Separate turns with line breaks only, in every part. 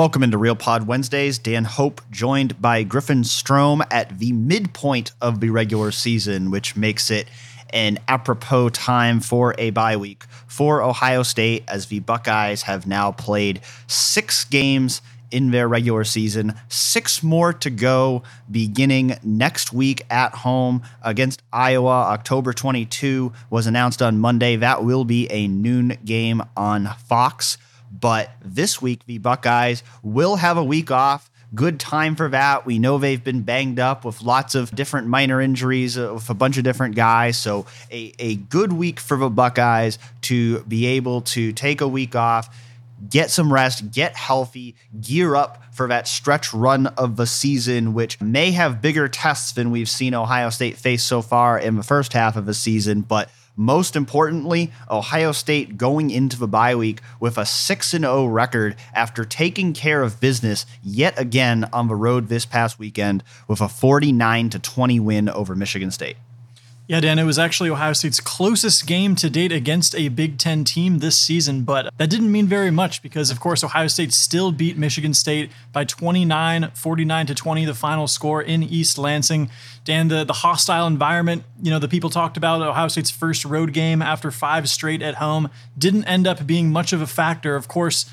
Welcome into Real Pod Wednesdays. Dan Hope joined by Griffin Strom at the midpoint of the regular season, which makes it an apropos time for a bye week for Ohio State as the Buckeyes have now played six games in their regular season. Six more to go beginning next week at home against Iowa. October 22 was announced on Monday. That will be a noon game on Fox. But this week, the Buckeyes will have a week off. Good time for that. We know they've been banged up with lots of different minor injuries uh, with a bunch of different guys. So, a, a good week for the Buckeyes to be able to take a week off, get some rest, get healthy, gear up for that stretch run of the season, which may have bigger tests than we've seen Ohio State face so far in the first half of the season. But most importantly, Ohio State going into the bye week with a 6 0 record after taking care of business yet again on the road this past weekend with a 49 20 win over Michigan State.
Yeah, Dan, it was actually Ohio State's closest game to date against a Big Ten team this season, but that didn't mean very much because, of course, Ohio State still beat Michigan State by 29, 49 to 20, the final score in East Lansing. Dan, the, the hostile environment, you know, the people talked about Ohio State's first road game after five straight at home didn't end up being much of a factor. Of course,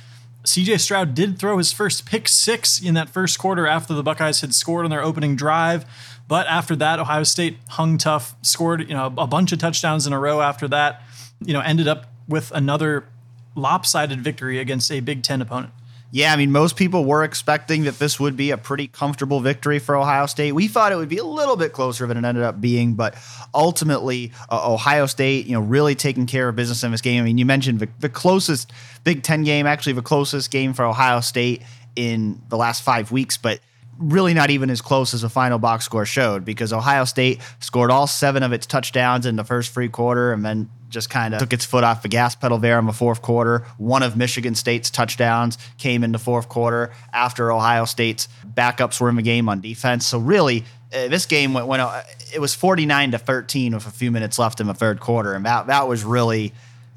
CJ Stroud did throw his first pick six in that first quarter after the Buckeyes had scored on their opening drive. But after that, Ohio State hung tough, scored you know a bunch of touchdowns in a row. After that, you know ended up with another lopsided victory against a Big Ten opponent.
Yeah, I mean, most people were expecting that this would be a pretty comfortable victory for Ohio State. We thought it would be a little bit closer than it ended up being, but ultimately, uh, Ohio State, you know, really taking care of business in this game. I mean, you mentioned the, the closest Big Ten game, actually the closest game for Ohio State in the last five weeks, but really not even as close as the final box score showed because Ohio State scored all seven of its touchdowns in the first free quarter and then just kind of took its foot off the gas pedal there in the fourth quarter. One of Michigan State's touchdowns came in the fourth quarter after Ohio State's backups were in the game on defense. So really, uh, this game went, went uh, it was 49 to 13 with a few minutes left in the third quarter and that that was really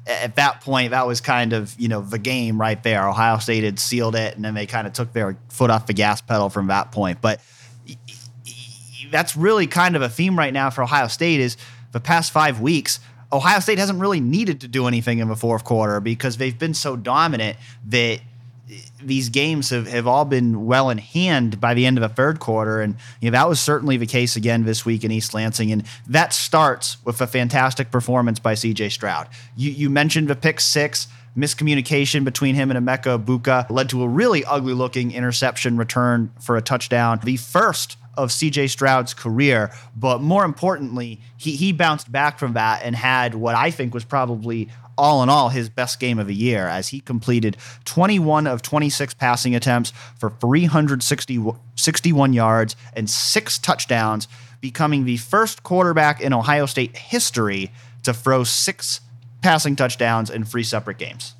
at that point, that was kind of you know the game right there. Ohio State had sealed it, and then they kind of took their foot off the gas pedal from that point. But that's really kind of a theme right now for Ohio State is the past five weeks. Ohio State hasn't really needed to do anything in the fourth quarter because they've been so dominant that these games have, have all been well in hand by the end of the third quarter. And you know, that was certainly the case again this week in East Lansing. And that starts with a fantastic performance by CJ Stroud. You, you mentioned the pick six. Miscommunication between him and Emeka Egbuka led to a really ugly looking interception return for a touchdown. The first of CJ Stroud's career. But more importantly, he, he bounced back from that and had what I think was probably all in all his best game of the year as he completed 21 of 26 passing attempts for 361 yards and six touchdowns, becoming the first quarterback in Ohio State history to throw six passing touchdowns in three separate games.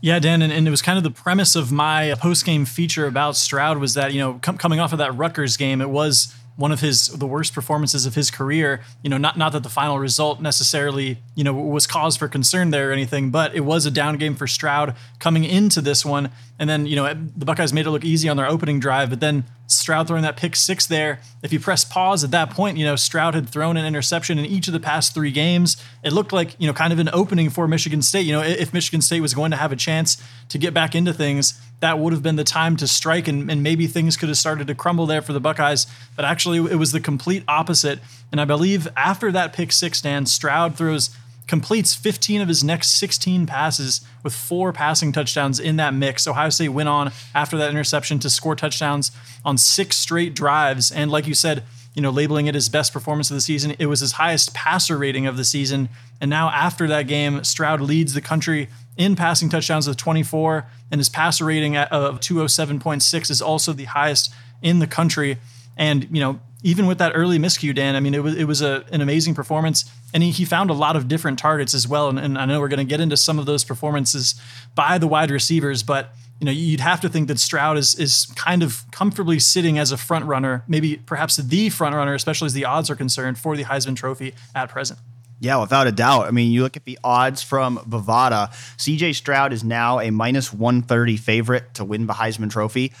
Yeah, Dan, and, and, it was kind of the premise of my post game feature about Stroud was that you know com- coming off of that Rutgers game, it was one of his the worst performances of his career. You know, not not that the final result necessarily you know was cause for concern there or anything, but it was a down game for Stroud coming into this one. And then you know the Buckeyes made it look easy on their opening drive, but then Stroud throwing that pick six there. If you press pause at that point, you know Stroud had thrown an interception in each of the past three games. It looked like you know kind of an opening for Michigan State. You know if Michigan State was going to have a chance to get back into things, that would have been the time to strike, and, and maybe things could have started to crumble there for the Buckeyes. But actually, it was the complete opposite. And I believe after that pick six, Dan Stroud throws completes 15 of his next 16 passes with four passing touchdowns in that mix. Ohio State went on after that interception to score touchdowns on six straight drives. And like you said, you know, labeling it his best performance of the season, it was his highest passer rating of the season. And now after that game, Stroud leads the country in passing touchdowns with 24, and his passer rating of 207.6 is also the highest in the country. And, you know, even with that early miscue, Dan, I mean, it was it was a, an amazing performance, and he, he found a lot of different targets as well. And, and I know we're going to get into some of those performances by the wide receivers, but you know, you'd have to think that Stroud is is kind of comfortably sitting as a front runner, maybe perhaps the front runner, especially as the odds are concerned for the Heisman Trophy at present.
Yeah, without a doubt. I mean, you look at the odds from Bovada. CJ Stroud is now a minus 130 favorite to win the Heisman Trophy.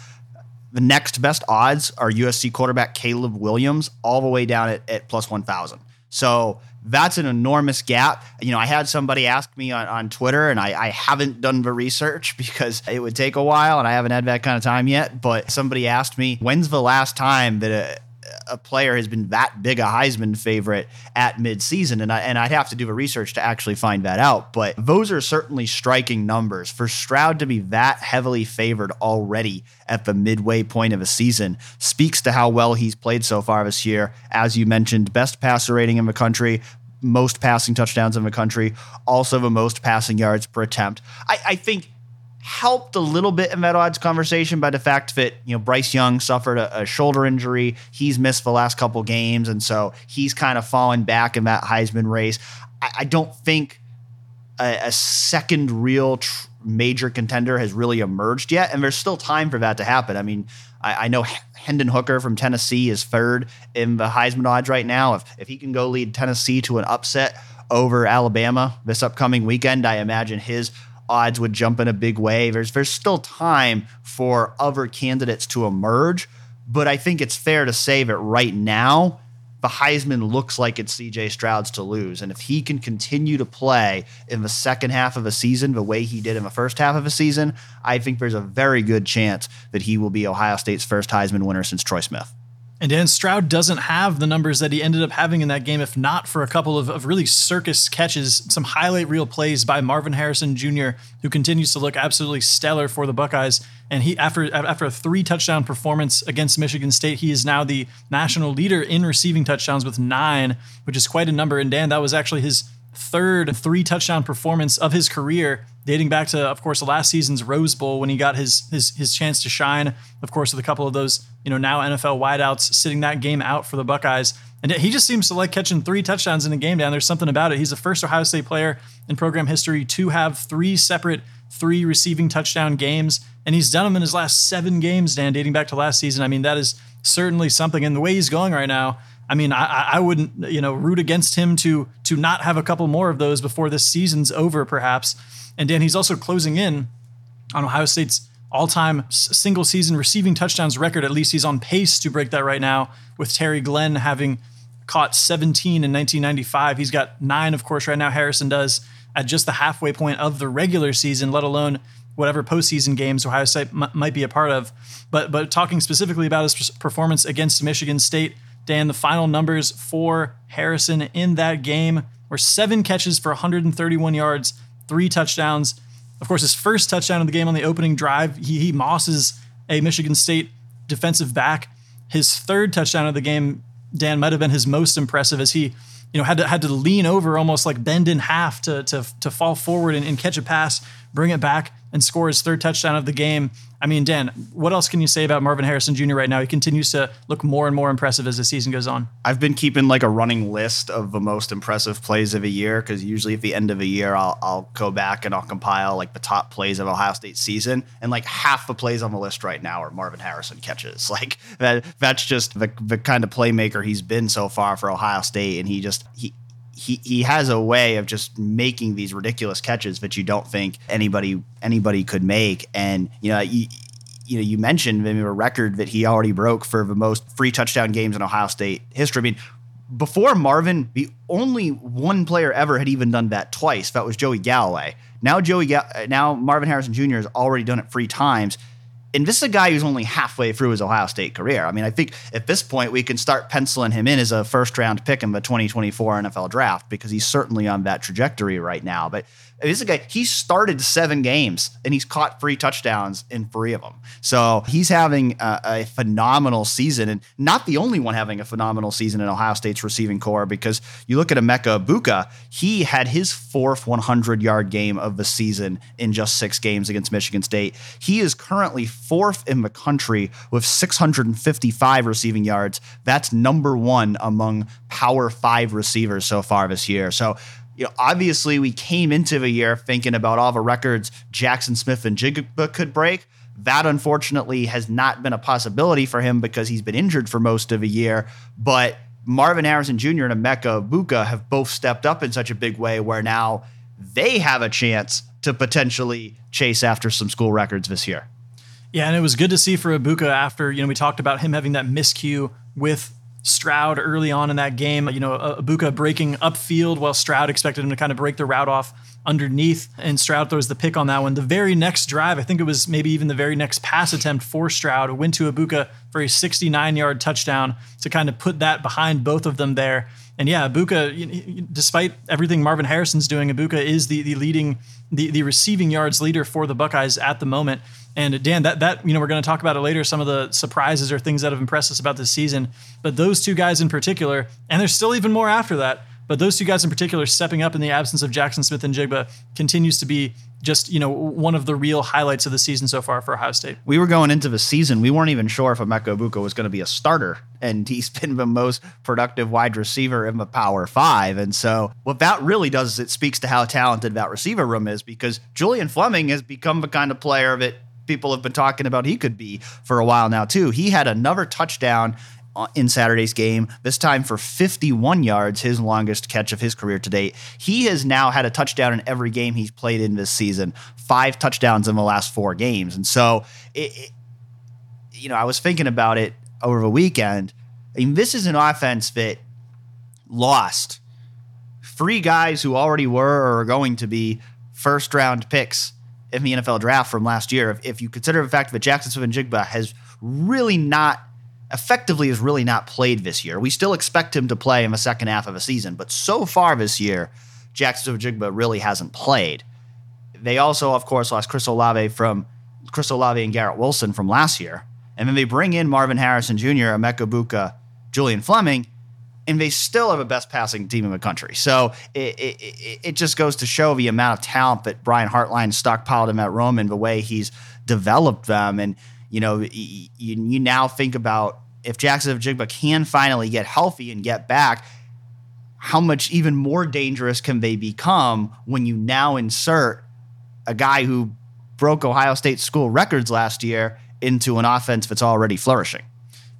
The next best odds are USC quarterback Caleb Williams, all the way down at, at plus 1,000. So that's an enormous gap. You know, I had somebody ask me on, on Twitter, and I, I haven't done the research because it would take a while and I haven't had that kind of time yet. But somebody asked me, when's the last time that a, a player has been that big a Heisman favorite at midseason, and I and I'd have to do the research to actually find that out. But those are certainly striking numbers for Stroud to be that heavily favored already at the midway point of a season speaks to how well he's played so far this year. As you mentioned, best passer rating in the country, most passing touchdowns in the country, also the most passing yards per attempt. I, I think helped a little bit in that odds conversation by the fact that you know Bryce Young suffered a, a shoulder injury. He's missed the last couple games, and so he's kind of fallen back in that Heisman race. I, I don't think a, a second real tr- major contender has really emerged yet, and there's still time for that to happen. I mean, I, I know Hendon Hooker from Tennessee is third in the Heisman odds right now. If if he can go lead Tennessee to an upset over Alabama this upcoming weekend, I imagine his odds would jump in a big way. There's there's still time for other candidates to emerge, but I think it's fair to say that right now the Heisman looks like it's CJ Stroud's to lose. And if he can continue to play in the second half of a season the way he did in the first half of a season, I think there's a very good chance that he will be Ohio State's first Heisman winner since Troy Smith.
And Dan Stroud doesn't have the numbers that he ended up having in that game, if not for a couple of, of, really circus catches, some highlight reel plays by Marvin Harrison Jr., who continues to look absolutely stellar for the Buckeyes. And he after after a three touchdown performance against Michigan State, he is now the national leader in receiving touchdowns with nine, which is quite a number. And Dan, that was actually his third three touchdown performance of his career, dating back to, of course, last season's Rose Bowl when he got his his his chance to shine. Of course, with a couple of those, you know, now NFL wideouts sitting that game out for the Buckeyes. And he just seems to like catching three touchdowns in a game down. There's something about it. He's the first Ohio State player in program history to have three separate three receiving touchdown games. And he's done them in his last seven games, Dan, dating back to last season. I mean, that is certainly something. And the way he's going right now, I mean, I, I wouldn't, you know, root against him to to not have a couple more of those before this season's over, perhaps. And Dan, he's also closing in on Ohio State's all-time single season receiving touchdowns record. At least he's on pace to break that right now, with Terry Glenn having caught 17 in 1995. He's got nine, of course, right now. Harrison does at just the halfway point of the regular season, let alone whatever postseason games Ohio State m- might be a part of. But but talking specifically about his performance against Michigan State Dan, the final numbers for Harrison in that game were seven catches for 131 yards, three touchdowns. Of course, his first touchdown of the game on the opening drive, he, he mosses a Michigan State defensive back. His third touchdown of the game, Dan, might have been his most impressive as he you know, had to had to lean over, almost like bend in half to to to fall forward and, and catch a pass, bring it back, and score his third touchdown of the game. I mean, Dan, what else can you say about Marvin Harrison Jr. right now? He continues to look more and more impressive as the season goes on.
I've been keeping like a running list of the most impressive plays of a year because usually at the end of a year, I'll, I'll go back and I'll compile like the top plays of Ohio State season. And like half the plays on the list right now are Marvin Harrison catches. Like that, that's just the, the kind of playmaker he's been so far for Ohio State. And he just, he, he he has a way of just making these ridiculous catches that you don't think anybody anybody could make. And you know, you, you know, you mentioned maybe a record that he already broke for the most free touchdown games in Ohio State history. I mean, before Marvin, the only one player ever had even done that twice. That was Joey Galloway. Now Joey, now Marvin Harrison Jr. has already done it three times and this is a guy who's only halfway through his Ohio State career. I mean, I think at this point we can start penciling him in as a first round pick in the 2024 NFL draft because he's certainly on that trajectory right now. But this is a guy, he started seven games and he's caught three touchdowns in three of them. So he's having a, a, phenomenal season and not the only one having a phenomenal season in Ohio State's receiving corps because you look at Emeka Egbuka, he had his fourth 100 yard game of the season in just six games against Michigan State. He is currently fourth in the country with 655 receiving yards. That's number one among Power Five receivers so far this year. So you know, obviously we came into the year thinking about all the records Jackson Smith-Njigba could break. That unfortunately has not been a possibility for him because he's been injured for most of the year. But Marvin Harrison Jr. and Emeka Egbuka have both stepped up in such a big way where now they have a chance to potentially chase after some school records this year.
Yeah, and it was good to see for Egbuka after, you know, we talked about him having that miscue with Stroud early on in that game. You know, Egbuka breaking upfield while Stroud expected him to kind of break the route off underneath, and Stroud throws the pick on that one. The very next drive, I think it was maybe even the very next pass attempt for Stroud, went to Egbuka for a 69 yard touchdown to kind of put that behind both of them there. And yeah, Egbuka, despite everything Marvin Harrison's doing, Egbuka is the the leading the the receiving yards leader for the Buckeyes at the moment. And Dan, that that you know we're going to talk about it later. Some of the surprises or things that have impressed us about this season, but those two guys in particular, and there's still even more after that. But those two guys in particular, stepping up in the absence of Jackson Smith-Njigba, continues to be just you know one of the real highlights of the season so far for Ohio State.
We were going into the season, we weren't even sure if Emeka Egbuka was going to be a starter, and he's been the most productive wide receiver in the Power Five. And so what that really does is it speaks to how talented that receiver room is because Julian Fleming has become the kind of player that people have been talking about he could be for a while now too. He had another touchdown uh, in Saturday's game, this time for 51 yards, his longest catch of his career to date. He has now had a touchdown in every game he's played in this season, five touchdowns in the last four games. And so, it, it, you know, I was thinking about it over the weekend. I mean, this is an offense that lost three guys who already were or are going to be first round picks in the NFL draft from last year. If, if you consider the fact that Jackson Smith-Njigba has really not effectively has really not played this year. We still expect him to play in the second half of a season, but so far this year, Jackson Smith-Njigba really hasn't played. They also, of course, lost Chris Olave from Chris Olave and Garrett Wilson from last year. And then they bring in Marvin Harrison Jr., Emeka Egbuka, Julian Fleming, and they still have a best passing team in the country. So it, it, it just goes to show the amount of talent that Brian Hartline stockpiled him at and the way he's developed them. And you know, you, you now think about if Jackson Njigba can finally get healthy and get back, how much even more dangerous can they become when you now insert a guy who broke Ohio State school records last year into an offense that's already flourishing?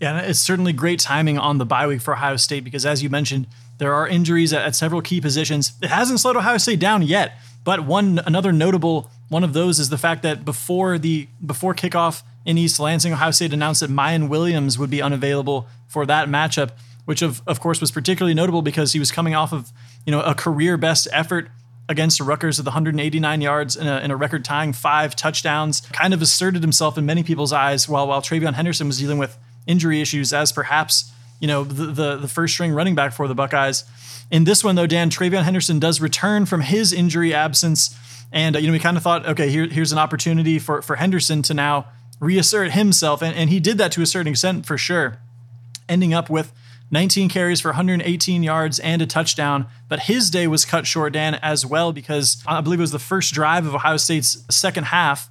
Yeah, it's certainly great timing on the bye week for Ohio State because, as you mentioned, there are injuries at, at several key positions. It hasn't slowed Ohio State down yet, but one another notable one of those is the fact that before the before kickoff in East Lansing, Ohio State announced that Miyan Williams would be unavailable for that matchup, which of, of course was particularly notable because he was coming off of you know a career best effort against the Rutgers with 189 yards in a, a record tying five touchdowns. Kind of asserted himself in many people's eyes while while TreVeyon Henderson was dealing with injury issues as perhaps you know the, the, the first string running back for the Buckeyes. In this one though, Dan TreVeyon Henderson does return from his injury absence. And uh, you know, we kind of thought, okay, here, here's an opportunity for for Henderson to now reassert himself. And, and he did that to a certain extent for sure, ending up with 19 carries for 118 yards and a touchdown. But his day was cut short, Dan, as well, because I believe it was the first drive of Ohio State's second half.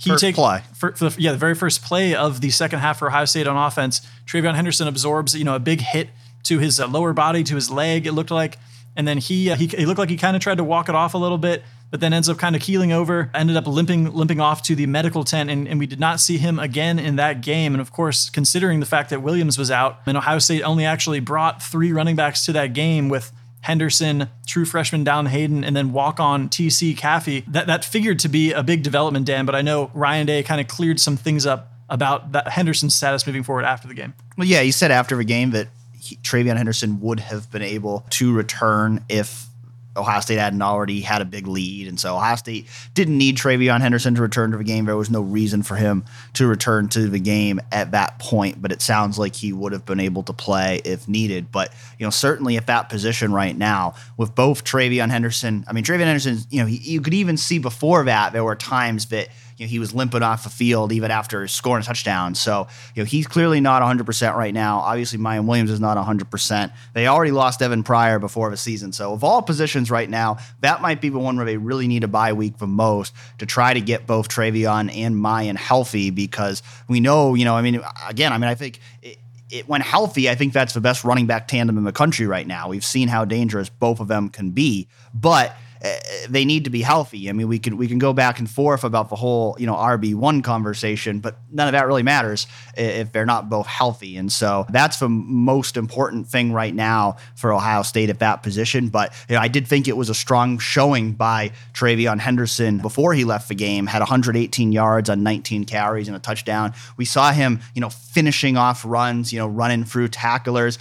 He first take, play.
For, for the, yeah, the very first play of the second half for Ohio State on offense. TreVeyon Henderson absorbs, you know, a big hit to his uh, lower body, to his leg, it looked like. And then he, uh, he, he looked like he kind of tried to walk it off a little bit but then ends up kind of keeling over, ended up limping limping off to the medical tent, and, and we did not see him again in that game. And of course, considering the fact that Williams was out, and Ohio State only actually brought three running backs to that game with Henderson, true freshman Dallan Hayden, and then walk on TC Caffey. That that figured to be a big development, Dan. But I know Ryan Day kind of cleared some things up about that Henderson's status moving forward after the game.
Well, yeah, he said after the game that he, TreVeyon Henderson would have been able to return if Ohio State hadn't already had a big lead. And so Ohio State didn't need TreVeyon Henderson to return to the game. There was no reason for him to return to the game at that point, but it sounds like he would have been able to play if needed. But, you know, certainly at that position right now, with both TreVeyon Henderson, I mean, TreVeyon Henderson, you know, he, you could even see before that there were times that – you know, he was limping off the field even after scoring a touchdown. So, you know, he's clearly not 100% right now. Obviously, Miyan Williams is not 100%. They already lost Evan Pryor before the season. So, of all positions right now, that might be the one where they really need a bye week the most to try to get both TreVeyon and Miyan healthy because we know, you know, I mean, again, I mean, I think. It, it, when healthy, I think that's the best running back tandem in the country right now. We've seen how dangerous both of them can be. But Eh, they need to be healthy. I mean, we can we can go back and forth about the whole you know RB one conversation, but none of that really matters if they're not both healthy. And so that's the most important thing right now for Ohio State at that position. But you know, I did think it was a strong showing by TreVeyon Henderson before he left the game. Had 118 yards on 19 carries and a touchdown. We saw him, you know, finishing off runs, you know, running through tacklers.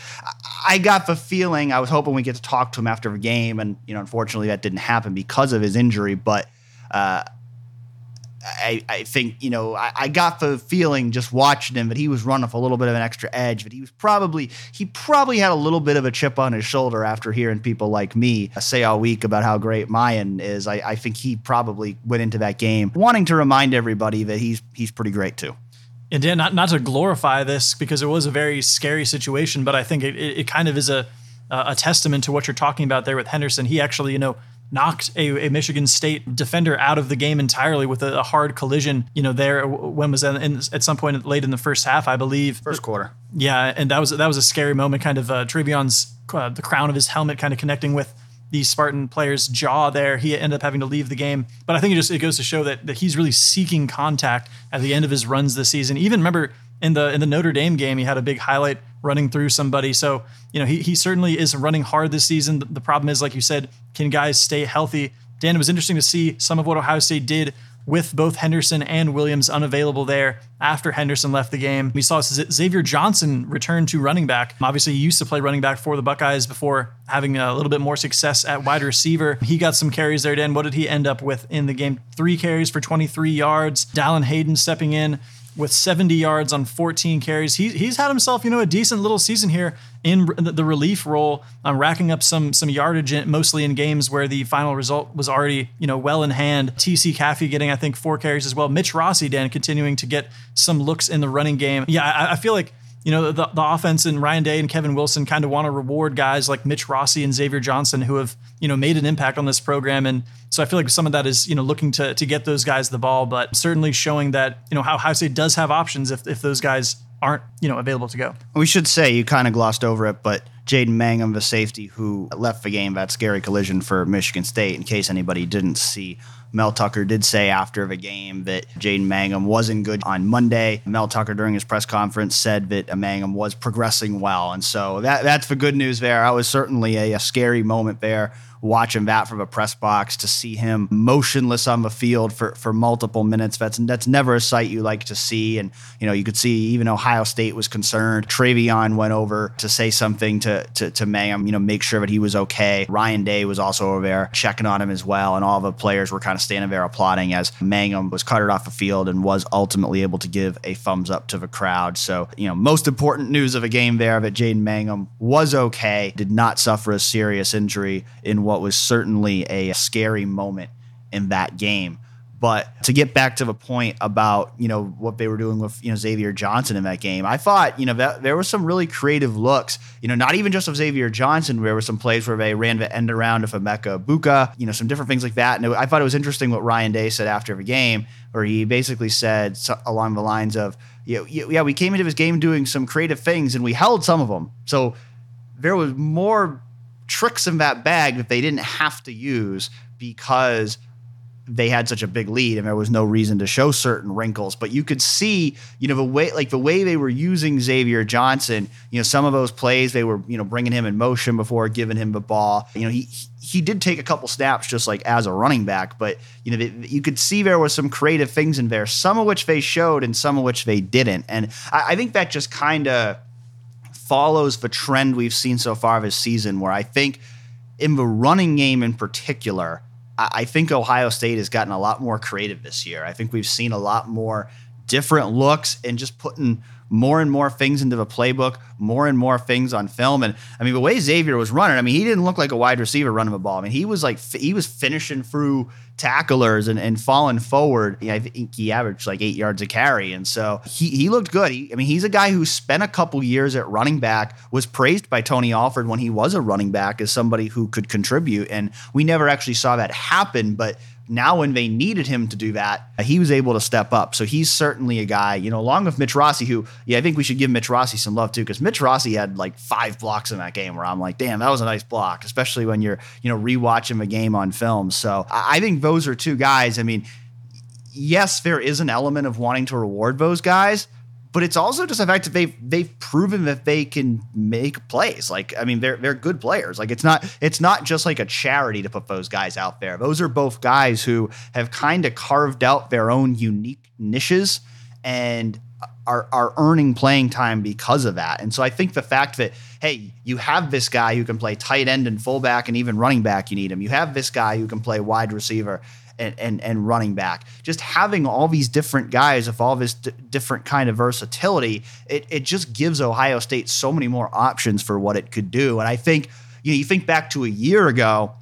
I got the feeling I was hoping we get to talk to him after the game, and you know, unfortunately that didn't happen because of his injury. But uh, I, I think you know I, I, got the feeling just watching him that he was running off a little bit of an extra edge, but he was probably he probably had a little bit of a chip on his shoulder after hearing people like me say all week about how great Miyan is. I, I think he probably went into that game wanting to remind everybody that he's he's pretty great too.
And Dan, not not to glorify this because it was a very scary situation, but I think it, it, it kind of is a a testament to what you're talking about there with Henderson. He actually, you know, knocked a, a, Michigan State defender out of the game entirely with a, a hard collision. You know, there when was that in, at some point late in the first half, I believe.
First quarter.
Yeah, and that was that was a scary moment. Kind of uh, TreVeyon's uh, the crown of his helmet kind of connecting with the Spartan player's jaw there. He ended up having to leave the game. But I think it just it goes to show that that he's really seeking contact at the end of his runs this season. Even remember in the in the Notre Dame game, he had a big highlight running through somebody. So you know he he certainly is running hard this season. The problem is, like you said, can guys stay healthy? Dan, it was interesting to see some of what Ohio State did with both Henderson and Williams unavailable there after Henderson left the game. We saw Xavier Johnson return to running back. Obviously, he used to play running back for the Buckeyes before having a little bit more success at wide receiver. He got some carries there, Dan. What did he end up with in the game? Three carries for 23 yards. Dallan Hayden stepping in with 70 yards on 14 carries. He, he's had himself, you know, a decent little season here in the relief role, um, racking up some some yardage, in, mostly in games where the final result was already, you know, well in hand. TC Caffey getting, I think, four carries as well. Mitch Rossi, Dan, continuing to get some looks in the running game. Yeah, I, I feel like you know, the, the offense and Ryan Day and Kevin Wilson kind of want to reward guys like Mitch Rossi and Xavier Johnson who have, you know, made an impact on this program. And so I feel like some of that is, you know, looking to, to get those guys the ball, but certainly showing that, you know, how Ohio State does have options if, if those guys aren't, you know, available to go.
We should say you kind of glossed over it, but Jaden Mangham, the safety who left the game, that scary collision for Michigan State, in case anybody didn't see Mel Tucker did say after the game that Jaden Mangham wasn't good on Monday. Mel Tucker during his press conference said that Mangham was progressing well. And so that, that's the good news there. That was certainly a, a scary moment there watching that from a press box to see him motionless on the field for, for multiple minutes. That's that's never a sight you like to see. And you know, you could see even Ohio State was concerned. TreVeyon went over to say something to to, to Mangham, you know, make sure that he was okay. Ryan Day was also over there checking on him as well. And all the players were kind of standing there applauding as Mangham was carted off the field and was ultimately able to give a thumbs up to the crowd. So, you know, most important news of a game there that Jaden Mangham was okay, did not suffer a serious injury in what was certainly a scary moment in that game. But to get back to the point about you know what they were doing with you know Xavier Johnson in that game, I thought you know that there were some really creative looks. You know, not even just of Xavier Johnson. There were some plays where they ran the end around of Emeka Egbuka. You know, some different things like that. And I thought it was interesting what Ryan Day said after the game, where he basically said along the lines of, "Yeah, yeah, we came into this game doing some creative things, and we held some of them. So there was more tricks in that bag that they didn't have to use because they had such a big lead and there was no reason to show certain wrinkles. But you could see you know the way like the way they were using Xavier Johnson you know some of those plays they were you know bringing him in motion before giving him the ball. You know he he did take a couple snaps just like as a running back but you know they, you could see there was some creative things in there some of which they showed and some of which they didn't. And I, I think that just kind of follows the trend we've seen so far this season, where I think in the running game in particular, I, think Ohio State has gotten a lot more creative this year. I think we've seen a lot more different looks and just putting more and more things into the playbook, more and more things on film. And I mean, the way Xavier was running, I mean, he didn't look like a wide receiver running the ball. I mean, he was like, he was finishing through tacklers and, and falling forward. Yeah, I think he averaged like eight yards a carry. And so he, he looked good. He, I mean, he's a guy who spent a couple years at running back, was praised by Tony Alford when he was a running back as somebody who could contribute. And we never actually saw that happen. But now when they needed him to do that, uh, he was able to step up. So he's certainly a guy, you know, along with Mitch Rossi, who, yeah, I think we should give Mitch Rossi some love too, because Mitch Rossi had like five blocks in that game where I'm like, damn, that was a nice block, especially when you're, you know, rewatching a game on film. So I think those are two guys. I mean, yes, there is an element of wanting to reward those guys but it's also just the fact that they've they've proven that they can make plays. Like I mean, they're they're good players. Like it's not it's not just like a charity to put those guys out there. Those are both guys who have kind of carved out their own unique niches and are are earning playing time because of that. And so I think the fact that hey, you have this guy who can play tight end and fullback and even running back, you need him. You have this guy who can play wide receiver and, and, and running back. Just having all these different guys with all this d- different kind of versatility, it, it just gives Ohio State so many more options for what it could do. And I think, you know, you think back to a year ago,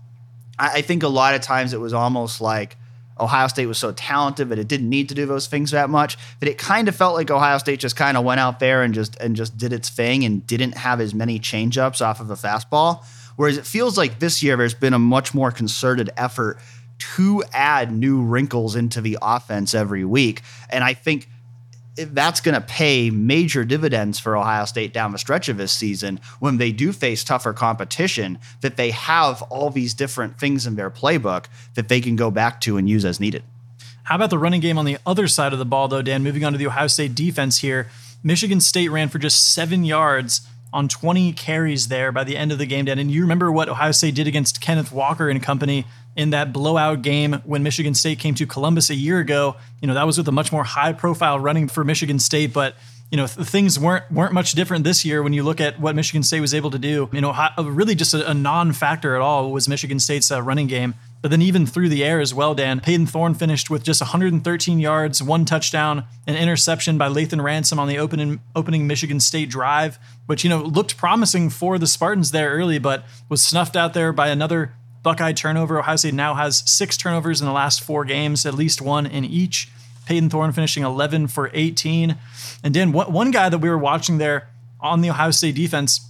I, I think a lot of times it was almost like, Ohio State was so talented that it didn't need to do those things that much. But it kind of felt like Ohio State just kind of went out there and just and just did its thing and didn't have as many changeups off of a fastball. Whereas it feels like this year there's been a much more concerted effort to add new wrinkles into the offense every week. And I think that's going to pay major dividends for Ohio State down the stretch of this season when they do face tougher competition, that they have all these different things in their playbook that they can go back to and use as needed.
How about the running game on the other side of the ball, though, Dan? Moving on to the Ohio State defense here. Michigan State ran for just seven yards on 20 carries there by the end of the game, Dan. And you remember what Ohio State did against Kenneth Walker and company in that blowout game when Michigan State came to Columbus a year ago. You know, that was with a much more high profile running for Michigan State, but you know, th- things weren't weren't much different this year when you look at what Michigan State was able to do. You know, really just a, a non-factor at all was Michigan State's uh, running game. But then even through the air as well, Dan, Payton Thorne finished with just 113 yards, one touchdown, an interception by Lathan Ransom on the opening opening Michigan State drive, which you know looked promising for the Spartans there early, but was snuffed out there by another Buckeye turnover. Ohio State now has six turnovers in the last four games, at least one in each. Payton Thorne finishing 11 for 18. And Dan, one guy that we were watching there on the Ohio State defense,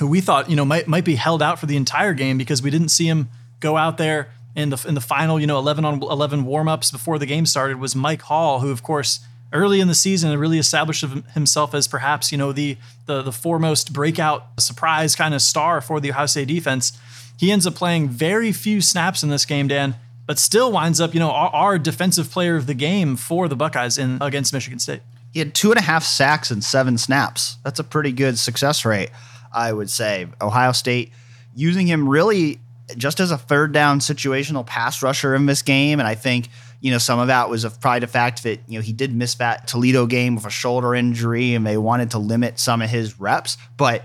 who we thought you know might might be held out for the entire game because we didn't see him go out there in the in the final you know 11 on 11 warm-ups before the game started was Mike Hall, who of course early in the season really established himself as perhaps you know the the, the foremost breakout surprise kind of star for the Ohio State defense. He ends up playing very few snaps in this game, Dan, but still winds up, you know, our, our defensive player of the game for the Buckeyes in against Michigan State.
He had two and a half sacks and seven snaps. That's a pretty good success rate, I would say. Ohio State using him really just as a third down situational pass rusher in this game. And I think, you know, some of that was a, probably the fact that, you know, he did miss that Toledo game with a shoulder injury and they wanted to limit some of his reps. But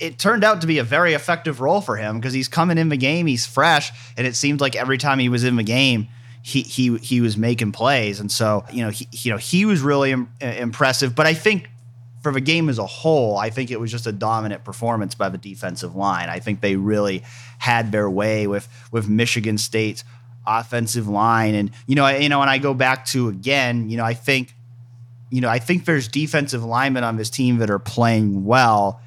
it turned out to be a very effective role for him because he's coming in the game, he's fresh, and it seemed like every time he was in the game, he he he was making plays, and so you know he you know he was really Im- impressive. But I think for the game as a whole, I think it was just a dominant performance by the defensive line. I think they really had their way with with Michigan State's offensive line, and you know you know, and I go back to again, you know, I think you know I think there's defensive linemen on this team that are playing well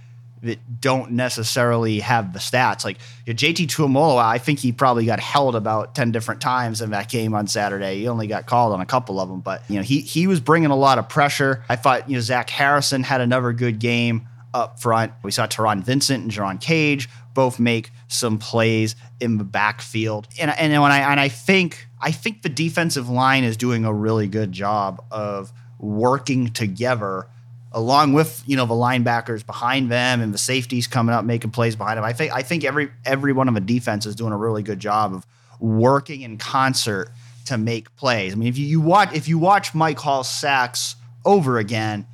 that don't necessarily have the stats. Like JT Tuimoloau, I think he probably got held about 10 different times in that game on Saturday. He only got called on a couple of them, but you know, he he was bringing a lot of pressure. I thought, you know, Zach Harrison had another good game up front. We saw Taron Vincent and Jerron Cage both make some plays in the backfield. And and when I and I think I think the defensive line is doing a really good job of working together along with you know the linebackers behind them and the safeties coming up making plays behind them. I think I think every every one of the defense is doing a really good job of working in concert to make plays. I mean, if you, you watch if you watch Mike Hall's sacks over again,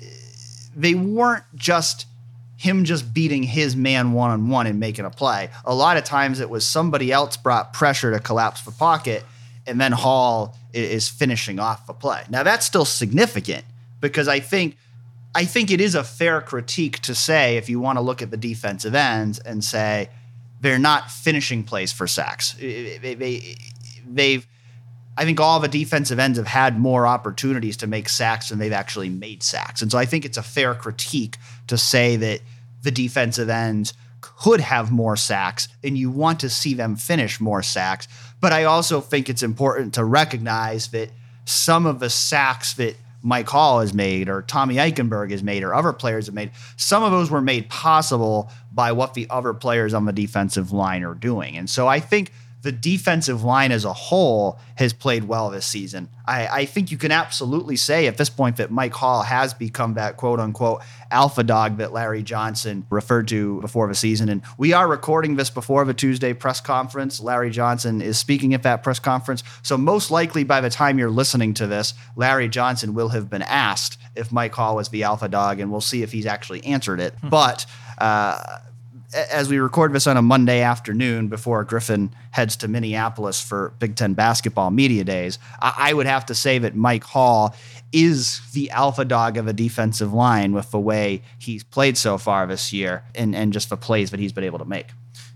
eh, they weren't just him just beating his man one on one and making a play. A lot of times it was somebody else brought pressure to collapse the pocket, and then Hall is finishing off the play. Now that's still significant because I think I think it is a fair critique to say if you want to look at the defensive ends and say they're not finishing plays for sacks. They, they've, I think all the defensive ends have had more opportunities to make sacks than they've actually made sacks. And so I think it's a fair critique to say that the defensive ends could have more sacks and you want to see them finish more sacks. But I also think it's important to recognize that some of the sacks that Mike Hall has made or Tommy Eichenberg has made or other players have made, some of those were made possible by what the other players on the defensive line are doing. And so I think the defensive line as a whole has played well this season. I, I, think you can absolutely say at this point that Mike Hall has become that quote unquote alpha dog that Larry Johnson referred to before the season. And we are recording this before the Tuesday press conference. Larry Johnson is speaking at that press conference. So, most likely by the time you're listening to this, Larry Johnson will have been asked if Mike Hall was the alpha dog, and we'll see if he's actually answered it. Hmm. But, uh, as we record this on a Monday afternoon before Griffin heads to Minneapolis for Big Ten basketball media days, I, would have to say that Mike Hall is the alpha dog of a defensive line with the way he's played so far this year and, and just the plays that he's been able to make.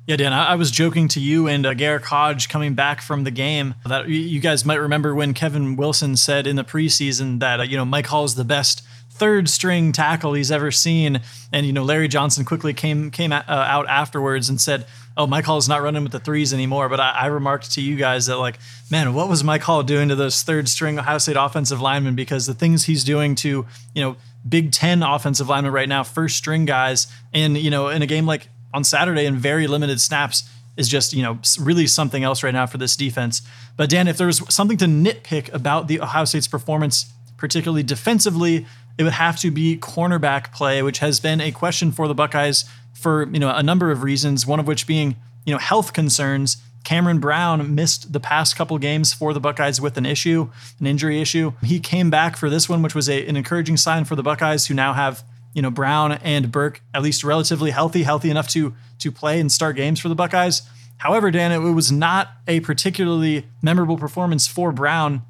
Yeah, Dan, I, was joking to you and uh, Garrick Hodge coming back from the game that you guys might remember when Kevin Wilson said in the preseason that, uh, you know, Mike Hall is the best – third string tackle he's ever seen. And you know, Larry Johnson quickly came came uh, out afterwards and said, "Oh, Mike Hall is not running with the threes anymore." But I, I, remarked to you guys that like, man, what was Mike Hall doing to those third string Ohio State offensive linemen? Because the things he's doing to you know Big Ten offensive linemen right now, first string guys, and you know, in a game like on Saturday in very limited snaps is just you know really something else right now for this defense. But Dan, if there was something to nitpick about the Ohio State's performance, particularly defensively, it would have to be cornerback play, which has been a question for the Buckeyes for you know a number of reasons. One of which being you know health concerns. Cameron Brown missed the past couple games for the Buckeyes with an issue, an injury issue. He came back for this one, which was a, an encouraging sign for the Buckeyes, who now have you know Brown and Burke at least relatively healthy, healthy enough to to play and start games for the Buckeyes. However, Dan, it was not a particularly memorable performance for Brown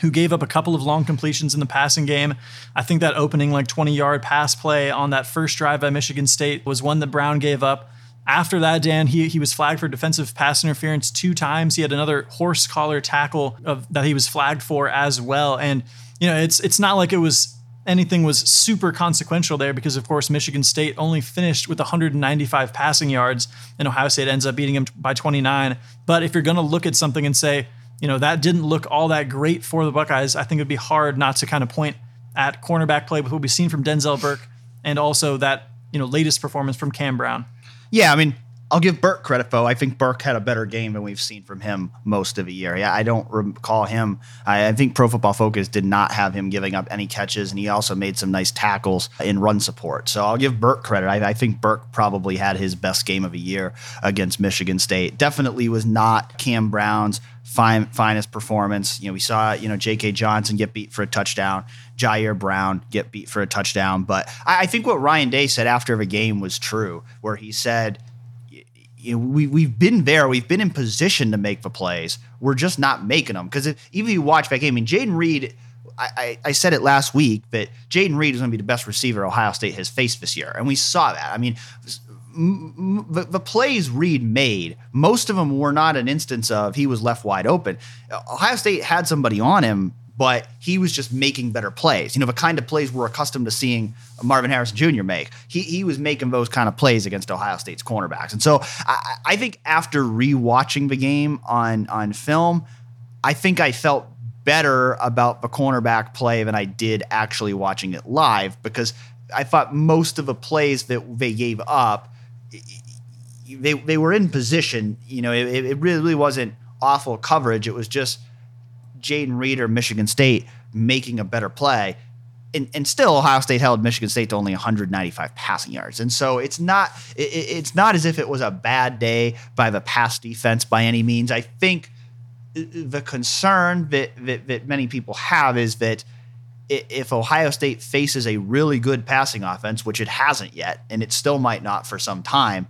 who gave up a couple of long completions in the passing game. I think that opening like 20 yard pass play on that first drive by Michigan State was one that Brown gave up. After that, Dan, he, he was flagged for defensive pass interference two times. He had another horse collar tackle of, that he was flagged for as well. And, you know, it's it's not like it was anything was super consequential there because, of course, Michigan State only finished with 195 passing yards and Ohio State ends up beating him by 29. But if you're going to look at something and say, you know, that didn't look all that great for the Buckeyes. I think it'd be hard not to kind of point at cornerback play with what we've seen from Denzel Burke and also that, you know, latest performance from Cam Brown.
Yeah, I mean, I'll give Burke credit though. I think Burke had a better game than we've seen from him most of the year. Yeah, I don't recall him. I, I, think Pro Football Focus did not have him giving up any catches, and he also made some nice tackles in run support. So I'll give Burke credit. I, I think Burke probably had his best game of the year against Michigan State. Definitely was not Cam Brown's fine, finest performance. You know, we saw you know J.K. Johnson get beat for a touchdown, Jyaire Brown get beat for a touchdown. But I, I think what Ryan Day said after the game was true, where he said you know, we we've been there. We've been in position to make the plays. We're just not making them because even if you watch that game, I mean, Jayden Reed. I, I, said it last week that Jayden Reed is going to be the best receiver Ohio State has faced this year, and we saw that. I mean, the, the plays Reed made, most of them were not an instance of he was left wide open. Ohio State had somebody on him but he was just making better plays. You know, the kind of plays we're accustomed to seeing Marvin Harrison Jr. make. He, he was making those kind of plays against Ohio State's cornerbacks. And so I, I think after rewatching the game on, on film, I think I felt better about the cornerback play than I did actually watching it live because I thought most of the plays that they gave up, they, they were in position. You know, it, it really wasn't awful coverage. It was just – Jayden Reed or Michigan State making a better play. And, and, still Ohio State held Michigan State to only 195 passing yards. And so it's not it, it's not as if it was a bad day by the pass defense by any means. I think the concern that that, that many people have is that if Ohio State faces a really good passing offense, which it hasn't yet, and it still might not for some time,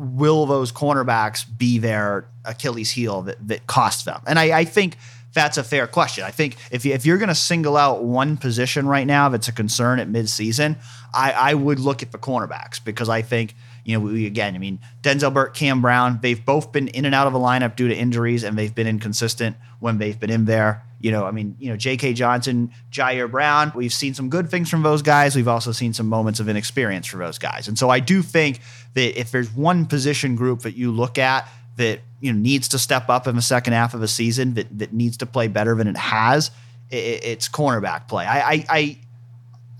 will those cornerbacks be their Achilles heel that, that costs them? And I, I think – that's a fair question. I think if, you, if you're going to single out one position right now that's a concern at midseason, I, I would look at the cornerbacks because I think, you know, we, again, I mean, Denzel Burke, Cam Brown, they've both been in and out of the lineup due to injuries and they've been inconsistent when they've been in there. You know, I mean, you know, J.K. Johnson, Jyaire Brown, we've seen some good things from those guys. We've also seen some moments of inexperience for those guys. And so I do think that if there's one position group that you look at that you know needs to step up in the second half of a season that that needs to play better than it has, it, it's cornerback play. I, I, I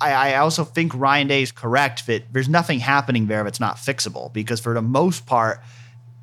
I, also think Ryan Day is correct that there's nothing happening there that's not fixable because for the most part,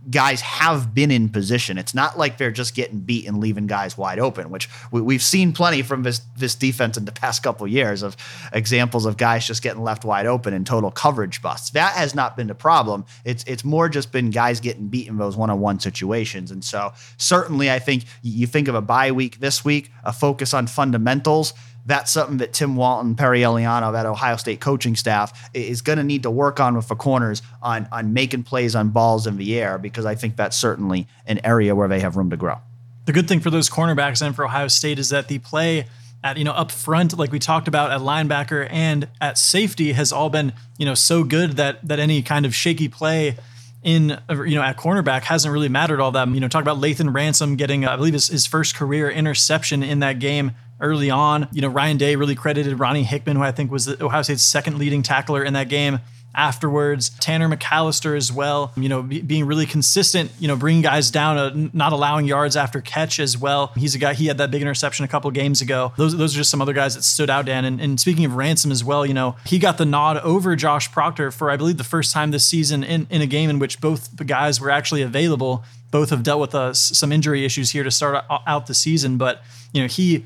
guys have been in position. It's not like they're just getting beat and leaving guys wide open, which we, have seen plenty from this this defense in the past couple years of examples of guys just getting left wide open and total coverage busts. That has not been the problem. It's it's more just been guys getting beat in those one on one situations. And so certainly, I think you think of a bye week this week, a focus on fundamentals that's something that Tim Walton, Perry Eliano, that Ohio State coaching staff is going to need to work on with the corners on on making plays on balls in the air because I think that's certainly an area where they have room to grow.
The good thing for those cornerbacks and for Ohio State is that the play at you know up front, like we talked about at linebacker and at safety, has all been you know so good that that any kind of shaky play in you know at cornerback hasn't really mattered all that. You know, talk about Lathan Ransom getting I believe his, his first career interception in that game early on. You know, Ryan Day really credited Ronnie Hickman, who I think was Ohio State's second leading tackler in that game. Afterwards, Tanner McCalister as well, you know, be, being really consistent, you know, bringing guys down, uh, not allowing yards after catch as well. He's a guy, he had that big interception a couple games ago. Those, those are just some other guys that stood out, Dan. And, and speaking of Ransom as well, you know, he got the nod over Josh Proctor for, I believe, the first time this season in, in a game in which both the guys were actually available. Both have dealt with uh, some injury issues here to start out the season, but, you know, he,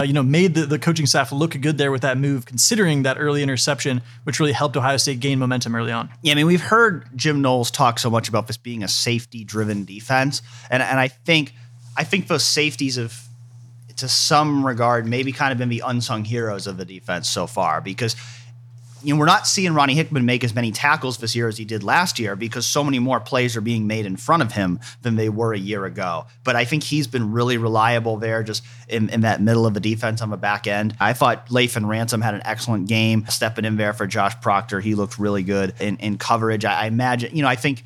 uh, you know, made the, the coaching staff look good there with that move, considering that early interception, which really helped Ohio State gain momentum early on.
Yeah, I mean, we've heard Jim Knowles talk so much about this being a safety-driven defense, and and I think I think those safeties have, to some regard, maybe kind of been the unsung heroes of the defense so far because you know, we're not seeing Ronnie Hickman make as many tackles this year as he did last year because so many more plays are being made in front of him than they were a year ago. But I think he's been really reliable there, just in, in that middle of the defense on the back end. I thought Lathan Ransom had an excellent game stepping in there for Josh Proctor. He looked really good in, in coverage. I, I imagine, you know, I think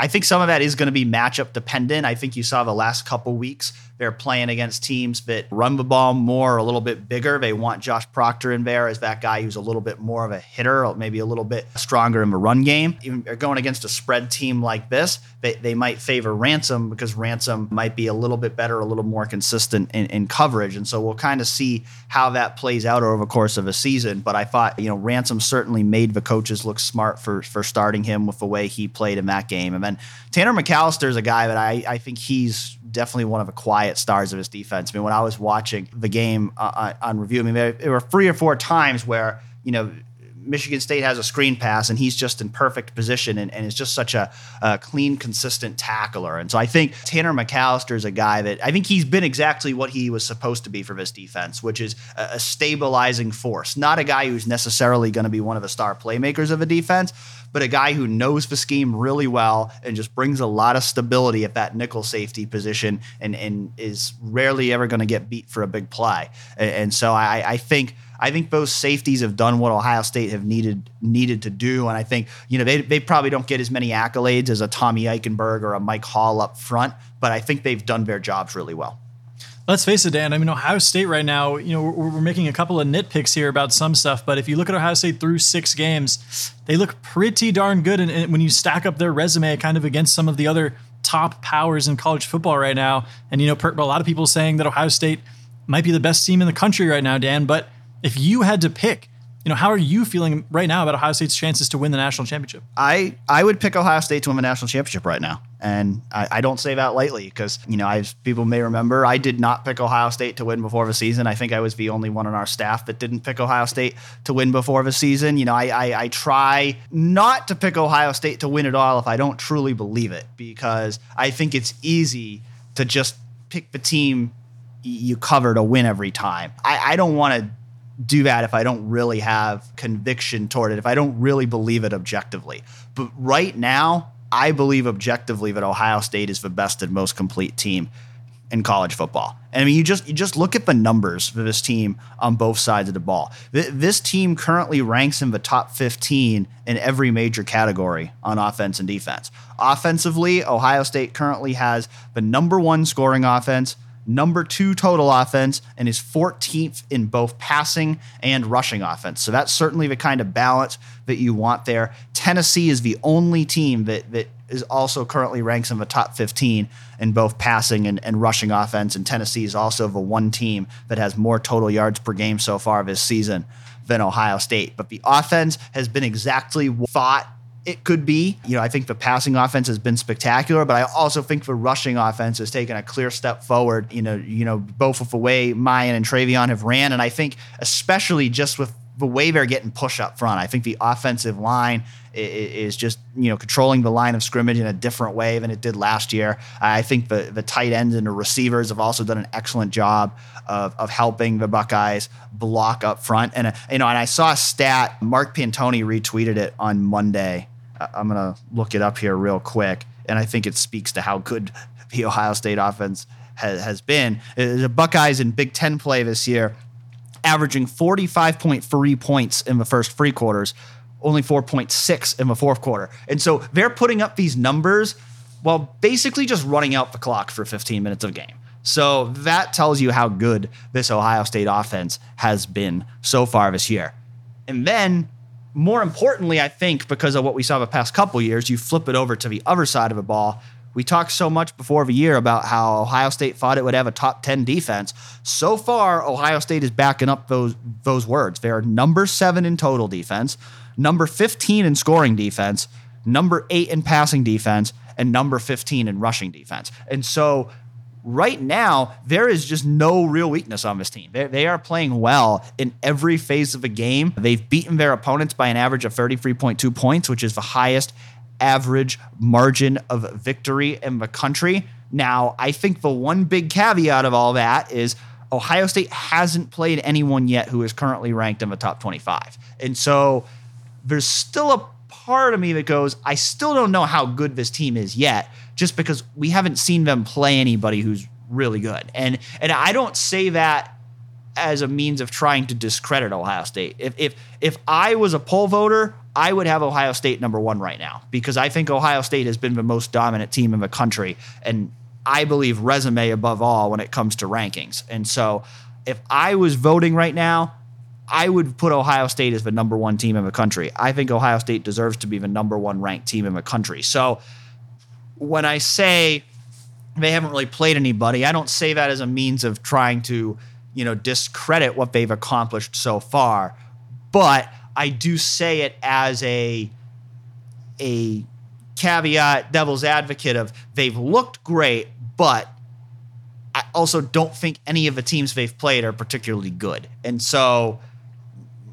I think some of that is going to be matchup dependent. I think you saw the last couple weeks they're playing against teams that run the ball more, a little bit bigger. They want Josh Proctor in there as that guy who's a little bit more of a hitter, maybe a little bit stronger in the run game. Even going against a spread team like this, they, they might favor Ransom because Ransom might be a little bit better, a little more consistent in, in coverage. And so we'll kind of see how that plays out over the course of a season. But I thought, you know, Ransom certainly made the coaches look smart for for starting him with the way he played in that game. And then Tanner McCalister is a guy that I, I think he's definitely one of the quiet stars of his defense. I mean, when I was watching the game uh, uh on review, I mean, there, were three or four times where, you know, Michigan State has a screen pass and he's just in perfect position and, and is just such a, a, clean, consistent tackler. And so I think Tanner McCalister is a guy that I think he's been exactly what he was supposed to be for this defense, which is a, a stabilizing force. Not a guy who's necessarily going to be one of the star playmakers of a defense, but a guy who knows the scheme really well and just brings a lot of stability at that nickel safety position and, and is rarely ever going to get beat for a big play. And, and so I, I think – I think both safeties have done what Ohio State have needed needed to do, and I think you know they they probably don't get as many accolades as a Tommy Eichenberg or a Mike Hall up front, but I think they've done their jobs really well.
Let's face it, Dan. I mean, Ohio State right now, you know, we're, we're, making a couple of nitpicks here about some stuff, but if you look at Ohio State through six games, they look pretty darn good. And, and when you stack up their resume kind of against some of the other top powers in college football right now, and, you know, a lot of people saying that Ohio State might be the best team in the country right now, Dan, but if you had to pick, you know, how are you feeling right now about Ohio State's chances to win the national championship?
I, I would pick Ohio State to win the national championship right now. And I, I don't say that lightly because, you know, as people may remember, I did not pick Ohio State to win before the season. I think I was the only one on our staff that didn't pick Ohio State to win before the season. You know, I, I, I try not to pick Ohio State to win at all if I don't truly believe it because I think it's easy to just pick the team you cover to win every time. I, I don't want to do that if I don't really have conviction toward it, if I don't really believe it objectively. But right now, I believe objectively that Ohio State is the best and most complete team in college football. And I mean, you just you just look at the numbers for this team on both sides of the ball. This team currently ranks in the top 15 in every major category on offense and defense. Offensively, Ohio State currently has the number one scoring offense, number two total offense, and is 14th in both passing and rushing offense. So that's certainly the kind of balance that you want there. Tennessee is the only team that that is also currently ranks in the top 15 in both passing and, and rushing offense. And Tennessee is also the one team that has more total yards per game so far this season than Ohio State. But the offense has been exactly what thought it could be. You know, I think the passing offense has been spectacular, but I also think the rushing offense has taken a clear step forward. You know, you know, both of the way Miyan and TreVeyon have ran, and I think especially just with the way they're getting push up front. I think the offensive line is just you know controlling the line of scrimmage in a different way than it did last year. I think the the tight ends and the receivers have also done an excellent job of, of helping the Buckeyes block up front. And uh, you know, and I saw a stat. Mark Pantoni retweeted it on Monday. I'm gonna look it up here real quick, and I think it speaks to how good the Ohio State offense has, has been. Uh, the Buckeyes in Big Ten play this year averaging 45.3 points in the first three quarters, only 4.6 in the fourth quarter. And so they're putting up these numbers while basically just running out the clock for 15 minutes of game. So that tells you how good this Ohio State offense has been so far this year. And then, more importantly, I think because of what we saw the past couple years, you flip it over to the other side of the ball we talked so much before the year about how Ohio State thought it would have a top 10 defense. So far, Ohio State is backing up those those words. They are number 7 in total defense, number 15 in scoring defense, number 8 in passing defense, and number 15 in rushing defense. And so right now, there is just no real weakness on this team. They, they, are playing well in every phase of the game. They've beaten their opponents by an average of 33.2 points, which is the highest average margin of victory in the country. Now, I think the one big caveat of all that is Ohio State hasn't played anyone yet who is currently ranked in the top 25. And so there's still a part of me that goes, I still don't know how good this team is yet, just because we haven't seen them play anybody who's really good. And and I don't say that as a means of trying to discredit Ohio State. If if if I was a poll voter, I would have Ohio State number one right now because I think Ohio State has been the most dominant team in the country, and I believe resume above all when it comes to rankings. And so, if I was voting right now, I would put Ohio State as the number one team in the country. I think Ohio State deserves to be the number one ranked team in the country. So, when I say they haven't really played anybody, I don't say that as a means of trying to, you know, discredit what they've accomplished so far, but I do say it as a a caveat, devil's advocate of they've looked great, but I also don't think any of the teams they've played are particularly good. And so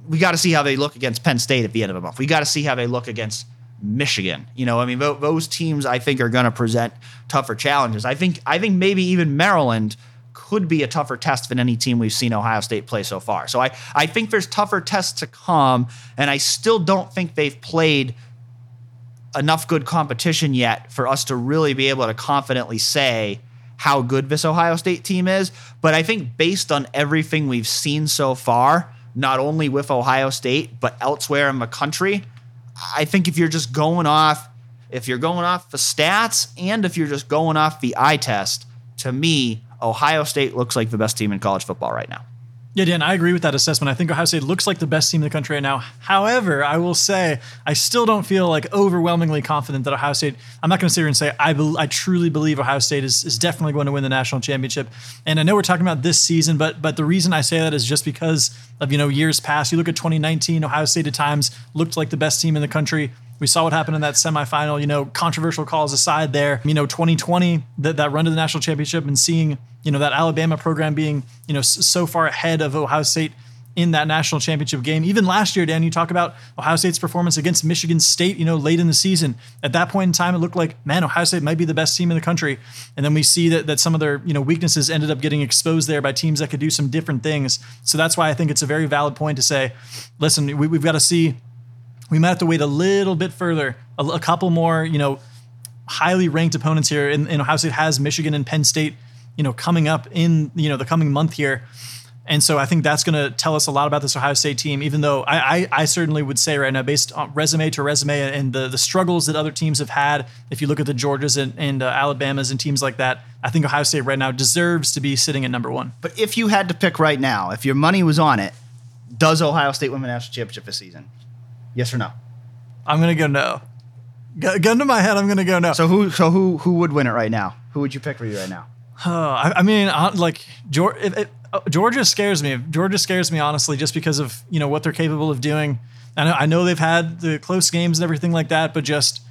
we got to see how they look against Penn State at the end of the month. We got to see how they look against Michigan. You know, I mean, those teams I think are going to present tougher challenges. I think I think maybe even Maryland could be a tougher test than any team we've seen Ohio State play so far. So I, I think there's tougher tests to come, and I still don't think they've played enough good competition yet for us to really be able to confidently say how good this Ohio State team is. But I think based on everything we've seen so far, not only with Ohio State, but elsewhere in the country, I think if you're just going off, if you're going off the stats and if you're just going off the eye test, to me, Ohio State looks like the best team in college football right now.
Yeah, Dan, I agree with that assessment. I think Ohio State looks like the best team in the country right now. However, I will say I still don't feel like overwhelmingly confident that Ohio State. I'm not going to sit here and say I, be, I truly believe Ohio State is, is definitely going to win the national championship. And I know we're talking about this season, but but the reason I say that is just because of you know years past. You look at 2019, Ohio State at times looked like the best team in the country. We saw what happened in that semifinal. You know, controversial calls aside, there. You know, 2020 that that run to the national championship and seeing you know that Alabama program being you know so far ahead of Ohio State in that national championship game. Even last year, Dan, you talk about Ohio State's performance against Michigan State, you know, late in the season. At that point in time, it looked like, man, Ohio State might be the best team in the country. And then we see that that some of their, you know, weaknesses ended up getting exposed there by teams that could do some different things. So that's why I think it's a very valid point to say, listen, we, have got to see we might have to wait a little bit further, a, a couple more, you know, highly ranked opponents here. And, and Ohio State has Michigan and Penn State, you know, coming up in you know the coming month here. And so I think that's going to tell us a lot about this Ohio State team, even though I, I, I, certainly would say right now, based on resume to resume and the, the struggles that other teams have had, if you look at the Georgias and, and uh, Alabamas and teams like that, I think Ohio State right now deserves to be sitting at number one.
But if you had to pick right now, if your money was on it, does Ohio State win the national championship this season? Yes or no?
I'm going to go no. Gun to my head, I'm going to go no.
So who so who who would win it right now? Who would you pick for you right now?
Uh, I, I, mean, uh, like Georgia, uh, Georgia scares me. Georgia scares me honestly, just because of you know what they're capable of doing. I know, I know they've had the close games and everything like that, but just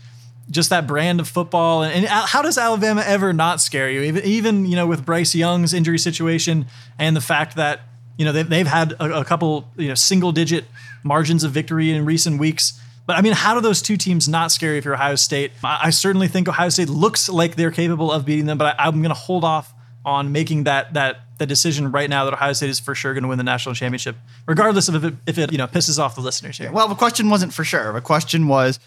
just that brand of football. And, and how does Alabama ever not scare you? Even even you know with Bryce Young's injury situation and the fact that you know they've, they've had a, a couple you know single digit margins of victory in recent weeks. But I mean, how do those two teams not scare you if you're Ohio State? I, I certainly think Ohio State looks like they're capable of beating them, but I, I'm going to hold off on making that that the decision right now that Ohio State is for sure going to win the national championship, regardless of if it, if it you know pisses off the listeners here.
Well, the question wasn't for sure. The question was,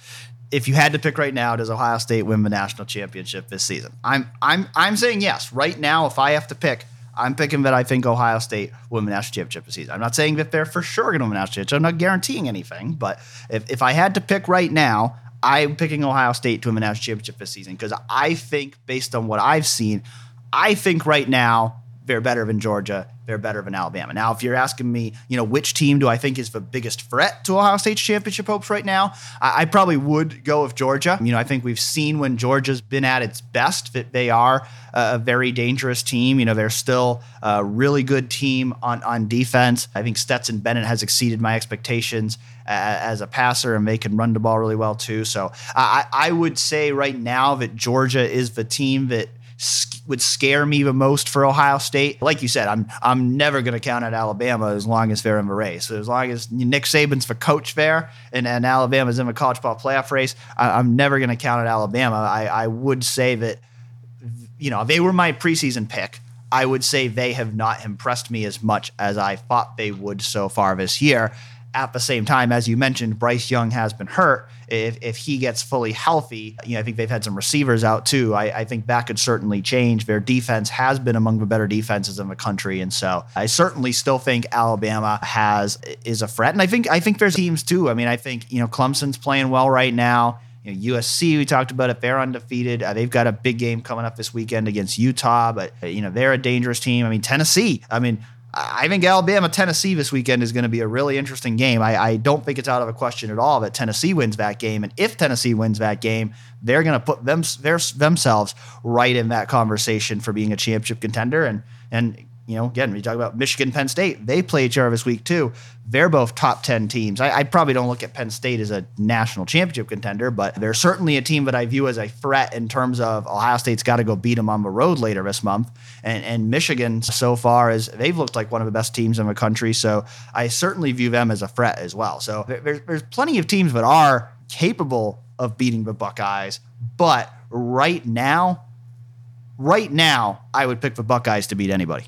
if you had to pick right now, does Ohio State win the national championship this season? I'm I'm I'm saying yes. Right now, if I have to pick, I'm picking that I think Ohio State will win the national championship this season. I'm not saying that they're for sure going to win the national championship. I'm not guaranteeing anything, but if, if I had to pick right now, I'm picking Ohio State to win the national championship this season because I think, based on what I've seen, I think right now they're better than Georgia. They're better than Alabama. Now, if you're asking me, you know, which team do I think is the biggest threat to Ohio State's championship hopes right now? I, I probably would go with Georgia. You know, I think we've seen when Georgia's been at its best that they are a very dangerous team. You know, they're still a really good team on, on defense. I think Stetson Bennett has exceeded my expectations as a passer, and they can run the ball really well too. So I, I would say right now that Georgia is the team that would scare me the most for Ohio State. Like you said, I'm I'm never going to count out Alabama as long as they're in the race. So as long as Nick Saban's the coach there and, and Alabama's in the college ball playoff race, I, am never going to count out Alabama. I, I would say that, you know, they were my preseason pick. I would say they have not impressed me as much as I thought they would so far this year at the same time, as you mentioned, Bryce Young has been hurt. If, if he gets fully healthy, you know, I think they've had some receivers out too. I, I think that could certainly change. Their defense has been among the better defenses in the country, and so I certainly still think Alabama has is a threat. And I think I think there's teams too. I mean, I think you know Clemson's playing well right now. You know, USC, we talked about it. They're undefeated. Uh, they've got a big game coming up this weekend against Utah, but you know they're a dangerous team. I mean, Tennessee. I mean, I think Alabama Tennessee this weekend is going to be a really interesting game. I, I, don't think it's out of a question at all that Tennessee wins that game. And if Tennessee wins that game, they're going to put them, their, themselves right in that conversation for being a championship contender. And and you know, again, we talk about Michigan, Penn State. They play each other this week too. They're both top ten teams. I, I, probably don't look at Penn State as a national championship contender, but they're certainly a team that I view as a threat in terms of Ohio State's got to go beat them on the road later this month. And, and Michigan, so far, as they've looked like one of the best teams in the country. So I certainly view them as a threat as well. So there's there's plenty of teams that are capable of beating the Buckeyes, but right now, right now, I would pick the Buckeyes to beat anybody.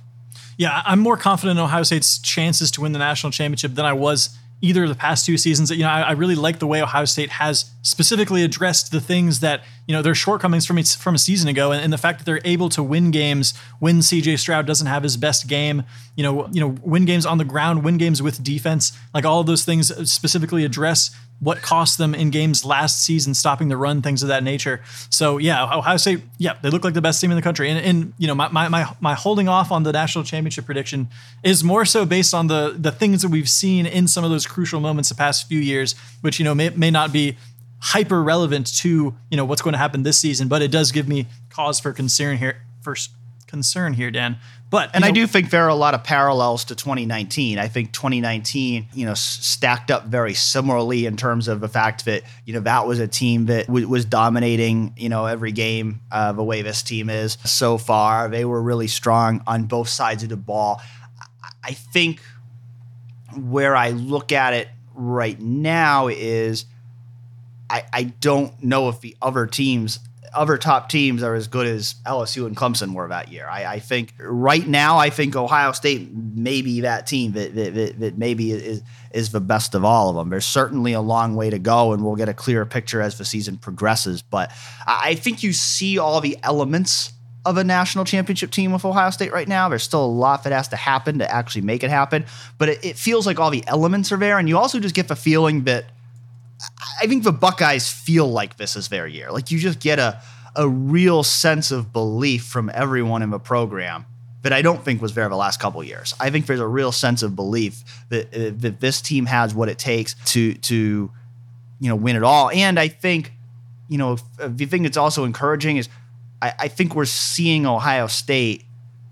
Yeah, I'm more confident in Ohio State's chances to win the national championship than I was either of the past two seasons. You know, I, I, really like the way Ohio State has specifically addressed the things that you know their shortcomings from from a season ago, and, and, the fact that they're able to win games when C.J. Stroud doesn't have his best game. You know, you know, win games on the ground, win games with defense, like all of those things specifically address what cost them in games last season, stopping the run, things of that nature. So yeah, Ohio State, yeah, they look like the best team in the country. And, and you know, my, my, my, my holding off on the national championship prediction is more so based on the the things that we've seen in some of those crucial moments the past few years, which you know may, may not be hyper relevant to you know what's going to happen this season, but it does give me cause for concern here. First concern here, Dan. But
and know, I do think there are a lot of parallels to 2019. I think 2019, you know, stacked up very similarly in terms of the fact that you know that was a team that w- was dominating, you know, every game uh, the way this team is so far. They were really strong on both sides of the ball. I think where I look at it right now is I, I don't know if the other teams other top teams are as good as LSU and Clemson were that year. I, I think right now, I think Ohio State may be that team that, that, that, maybe is is the best of all of them. There's certainly a long way to go, and we'll get a clearer picture as the season progresses. But I think you see all the elements of a national championship team with Ohio State right now. There's still a lot that has to happen to actually make it happen, but it, it feels like all the elements are there, and you also just get the feeling that I think the Buckeyes feel like this is their year. Like you just get a a real sense of belief from everyone in the program that I don't think was there the last couple years. I think there's a real sense of belief that uh, that this team has what it takes to to you know win it all. And I think you know the thing that's also encouraging is I, I think we're seeing Ohio State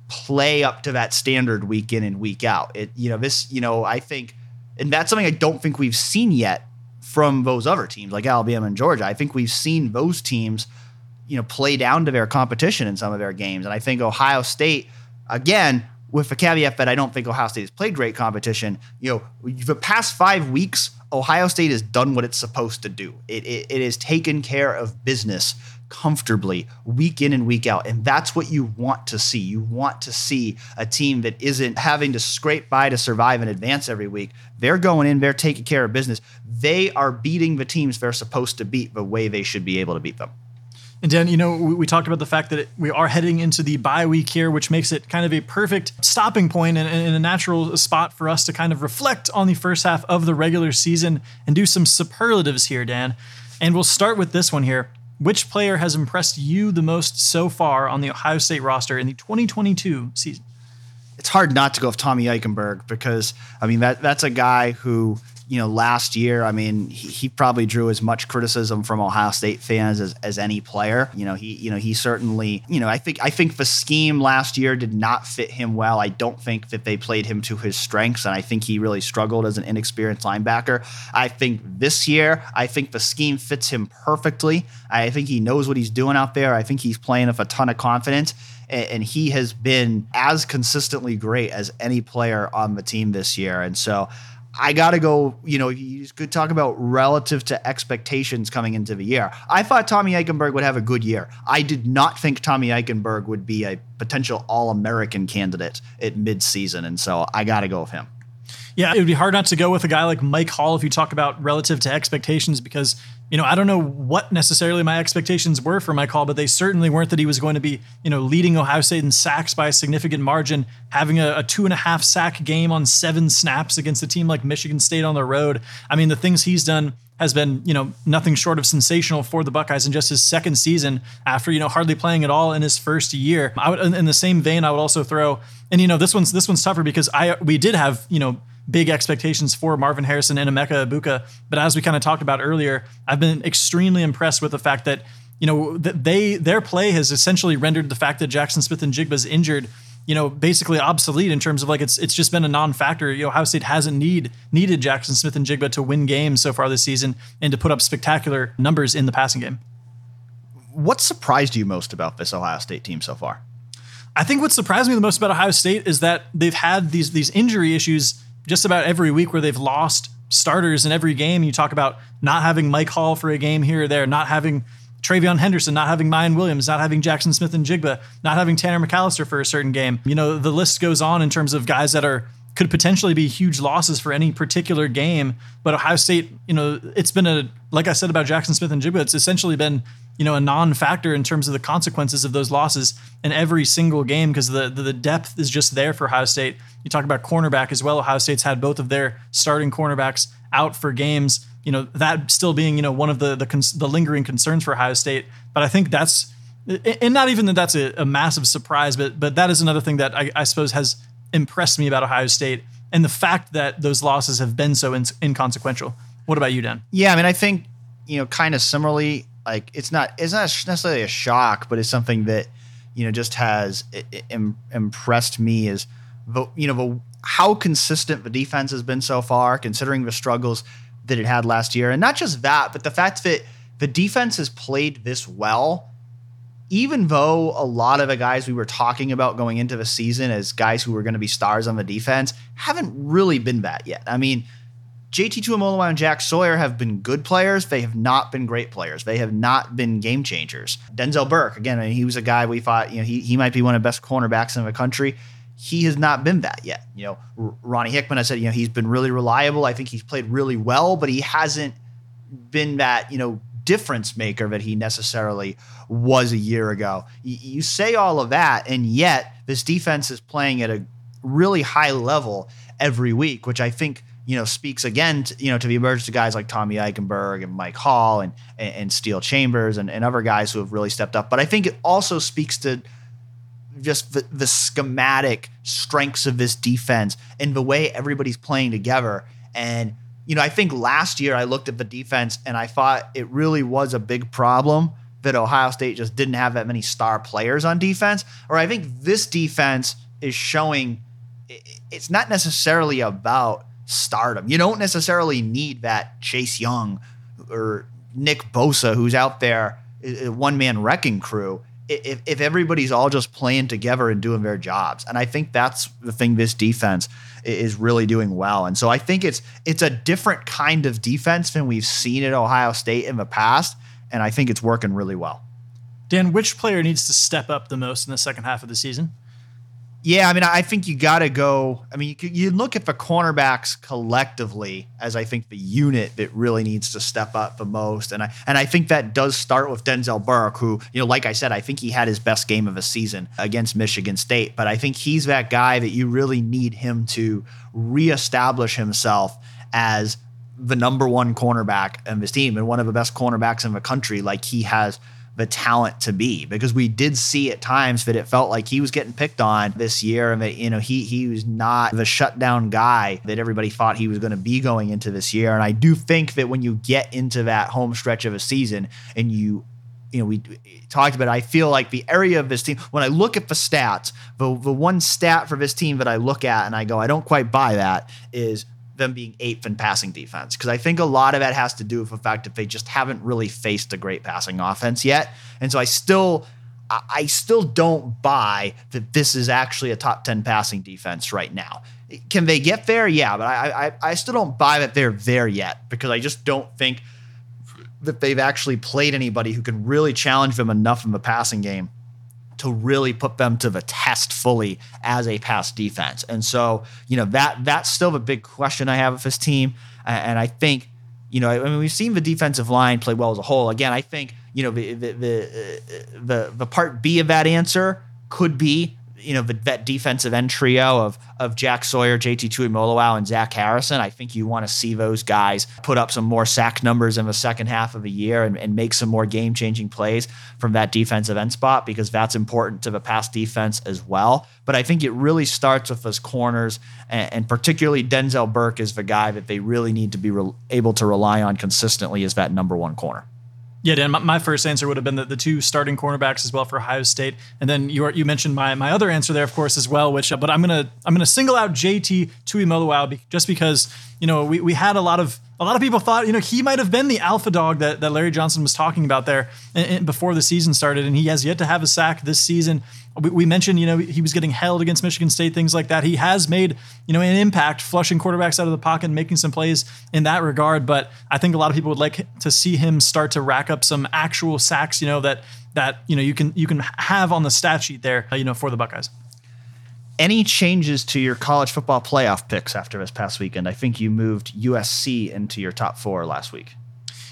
play up to that standard week in and week out. It you know this you know I think and that's something I don't think we've seen yet from those other teams like Alabama and Georgia. I think we've seen those teams you know play down to their competition in some of their games, and I think Ohio State again with the caveat that I don't think Ohio State has played great competition. You know, the past five weeks, Ohio State has done what it's supposed to do. It, it, it has taken care of business comfortably week in and week out. And that's what you want to see. You want to see a team that isn't having to scrape by to survive and advance every week. They're going in, they're taking care of business. They are beating the teams they're supposed to beat the way they should be able to beat them.
And Dan, you know, we, talked about the fact that we are heading into the bye week here, which makes it kind of a perfect stopping point and, and a natural spot for us to kind of reflect on the first half of the regular season and do some superlatives here, Dan. And we'll start with this one here. Which player has impressed you the most so far on the Ohio State roster in the 2022 season?
It's hard not to go with Tommy Eichenberg because I mean that that's a guy who you know, last year, I mean, he, he, probably drew as much criticism from Ohio State fans as, as any player. You know, he, you know, he certainly, you know, I think, I think the scheme last year did not fit him well. I don't think that they played him to his strengths, and I think he really struggled as an inexperienced linebacker. I think this year, I think the scheme fits him perfectly. I think he knows what he's doing out there. I think he's playing with a ton of confidence and he has been as consistently great as any player on the team this year. And so I got to go, you know, you could talk about relative to expectations coming into the year. I thought Tommy Eichenberg would have a good year. I did not think Tommy Eichenberg would be a potential All American candidate at midseason. And so I got to go with him.
Yeah, it would be hard not to go with a guy like Mike Hall if you talk about relative to expectations because you know, I don't know what necessarily my expectations were for Mike Hall, but they certainly weren't that he was going to be, you know, leading Ohio State in sacks by a significant margin, having a, a, two and a half sack game on seven snaps against a team like Michigan State on the road. I mean, the things he's done has been, you know, nothing short of sensational for the Buckeyes in just his second season after, you know, hardly playing at all in his first year. I would, in the same vein, I would also throw, and you know, this one's this one's tougher because I we did have, you know, big expectations for Marvin Harrison and Emeka Egbuka. But as we kind of talked about earlier, I've been extremely impressed with the fact that you know that they their play has essentially rendered the fact that Jackson Smith-Njigba is injured you know, basically obsolete in terms of like it's it's just been a non-factor. You know, Ohio State hasn't need needed Jackson Smith-Njigba to win games so far this season and to put up spectacular numbers in the passing game.
What surprised you most about this Ohio State team so far?
I think what surprised me the most about Ohio State is that they've had these these injury issues just about every week where they've lost starters in every game. You talk about not having Mike Hall for a game here or there, not having TreVeyon Henderson, not having Miyan Williams, not having Jackson Smith-Njigba, not having Tanner McCalister for a certain game. You know, the list goes on in terms of guys that are could potentially be huge losses for any particular game. But Ohio State, you know, it's been a like I said about Jackson Smith-Njigba, it's essentially been you know a non-factor in terms of the consequences of those losses in every single game because the, the, the depth is just there for Ohio State. You talk about cornerback as well. Ohio State's had both of their starting cornerbacks out for games. You know that still being you know one of the the, cons- the lingering concerns for Ohio State. But I think that's and not even that that's a, a massive surprise, but but that is another thing that I, I suppose has impressed me about Ohio State and the fact that those losses have been so in- inconsequential. What about you, Dan?
Yeah, I mean, I think you know, kind of similarly, like it's not it's not necessarily a shock, but it's something that you know just has Im- impressed me is the you know the, how consistent the defense has been so far, considering the struggles that it had last year, and not just that, but the fact that the defense has played this well. Even though a lot of the guys we were talking about going into the season as guys who were going to be stars on the defense haven't really been that yet. I mean, JT Tuimoloau and Jack Sawyer have been good players. They have not been great players. They have not been game changers. Denzel Burke, again, I mean, he was a guy we thought, you know, he, he might be one of the best cornerbacks in the country. He has not been that yet. You know, R- Ronnie Hickman, I said, you know, he's been really reliable. I think he's played really well, but he hasn't been that, you know, difference maker that he necessarily was a year ago. You say all of that, and yet this defense is playing at a really high level every week, which I think you know speaks again to, you know to the emergence of guys like Tommy Eichenberg and Mike Hall and and, and Steele Chambers and, and other guys who have really stepped up. But I think it also speaks to just the, the schematic strengths of this defense and the way everybody's playing together. And, you know, I think last year I looked at the defense and I thought it really was a big problem that Ohio State just didn't have that many star players on defense. Or I think this defense is showing it's not necessarily about stardom. You don't necessarily need that Chase Young or Nick Bosa who's out there, one man wrecking crew if, if everybody's all just playing together and doing their jobs. And I think that's the thing this defense is really doing well. And so I think it's it's a different kind of defense than we've seen at Ohio State in the past. And I think it's working really well.
Dan, which player needs to step up the most in the second half of the season?
Yeah, I mean, I think you got to go. I mean, you, you look at the cornerbacks collectively as I think the unit that really needs to step up the most, and I and I think that does start with Denzel Burke, who you know, like I said, I think he had his best game of a season against Michigan State, but I think he's that guy that you really need him to reestablish himself as the number one cornerback of his team and one of the best cornerbacks in the country, like he has the talent to be because we did see at times that it felt like he was getting picked on this year and that you know he he was not the shutdown guy that everybody thought he was going to be going into this year and I do think that when you get into that home stretch of a season and you you know, we talked about. It, I feel like the area of this team. When I look at the stats, the the one stat for this team that I look at and I go, I don't quite buy that is them being eighth in passing defense. Because I think a lot of that has to do with the fact that they just haven't really faced a great passing offense yet. And so I still I still don't buy that this is actually a top 10 passing defense right now. Can they get there? Yeah, but I, I, I still don't buy that they're there yet because I just don't think that they've actually played anybody who can really challenge them enough in the passing game to really put them to the test fully as a pass defense. And so, you know, that that's still the big question I have with this team. And I think, you know, I mean, we've seen the defensive line play well as a whole. Again, I think, you know, the the the uh, the, the part B of that answer could be you know, the, that defensive end trio of of Jack Sawyer, JT Tuimoloau, and Zach Harrison. I think you want to see those guys put up some more sack numbers in the second half of the year and, and make some more game changing plays from that defensive end spot because that's important to the pass defense as well. But I think it really starts with those corners, and, and particularly Denzel Burke is the guy that they really need to be re- able to rely on consistently as that number one corner.
Yeah, Dan, my, first answer would have been the, the two starting cornerbacks as well for Ohio State, and then you are, you mentioned my my other answer there, of course, as well. Which, but I'm gonna I'm gonna single out JT Tuimoloau just because you know we we had a lot of a lot of people thought, you know, he might have been the alpha dog that, that Larry Johnson was talking about there before the season started, and he has yet to have a sack this season. We, we, mentioned, you know, he was getting held against Michigan State, things like that. He has made, you know, an impact flushing quarterbacks out of the pocket and making some plays in that regard. But I think a lot of people would like to see him start to rack up some actual sacks, you know, that that you know you can you can have on the stat sheet there, you know, for the Buckeyes
any changes to your college football playoff picks after this past weekend? I think you moved USC into your top four last week.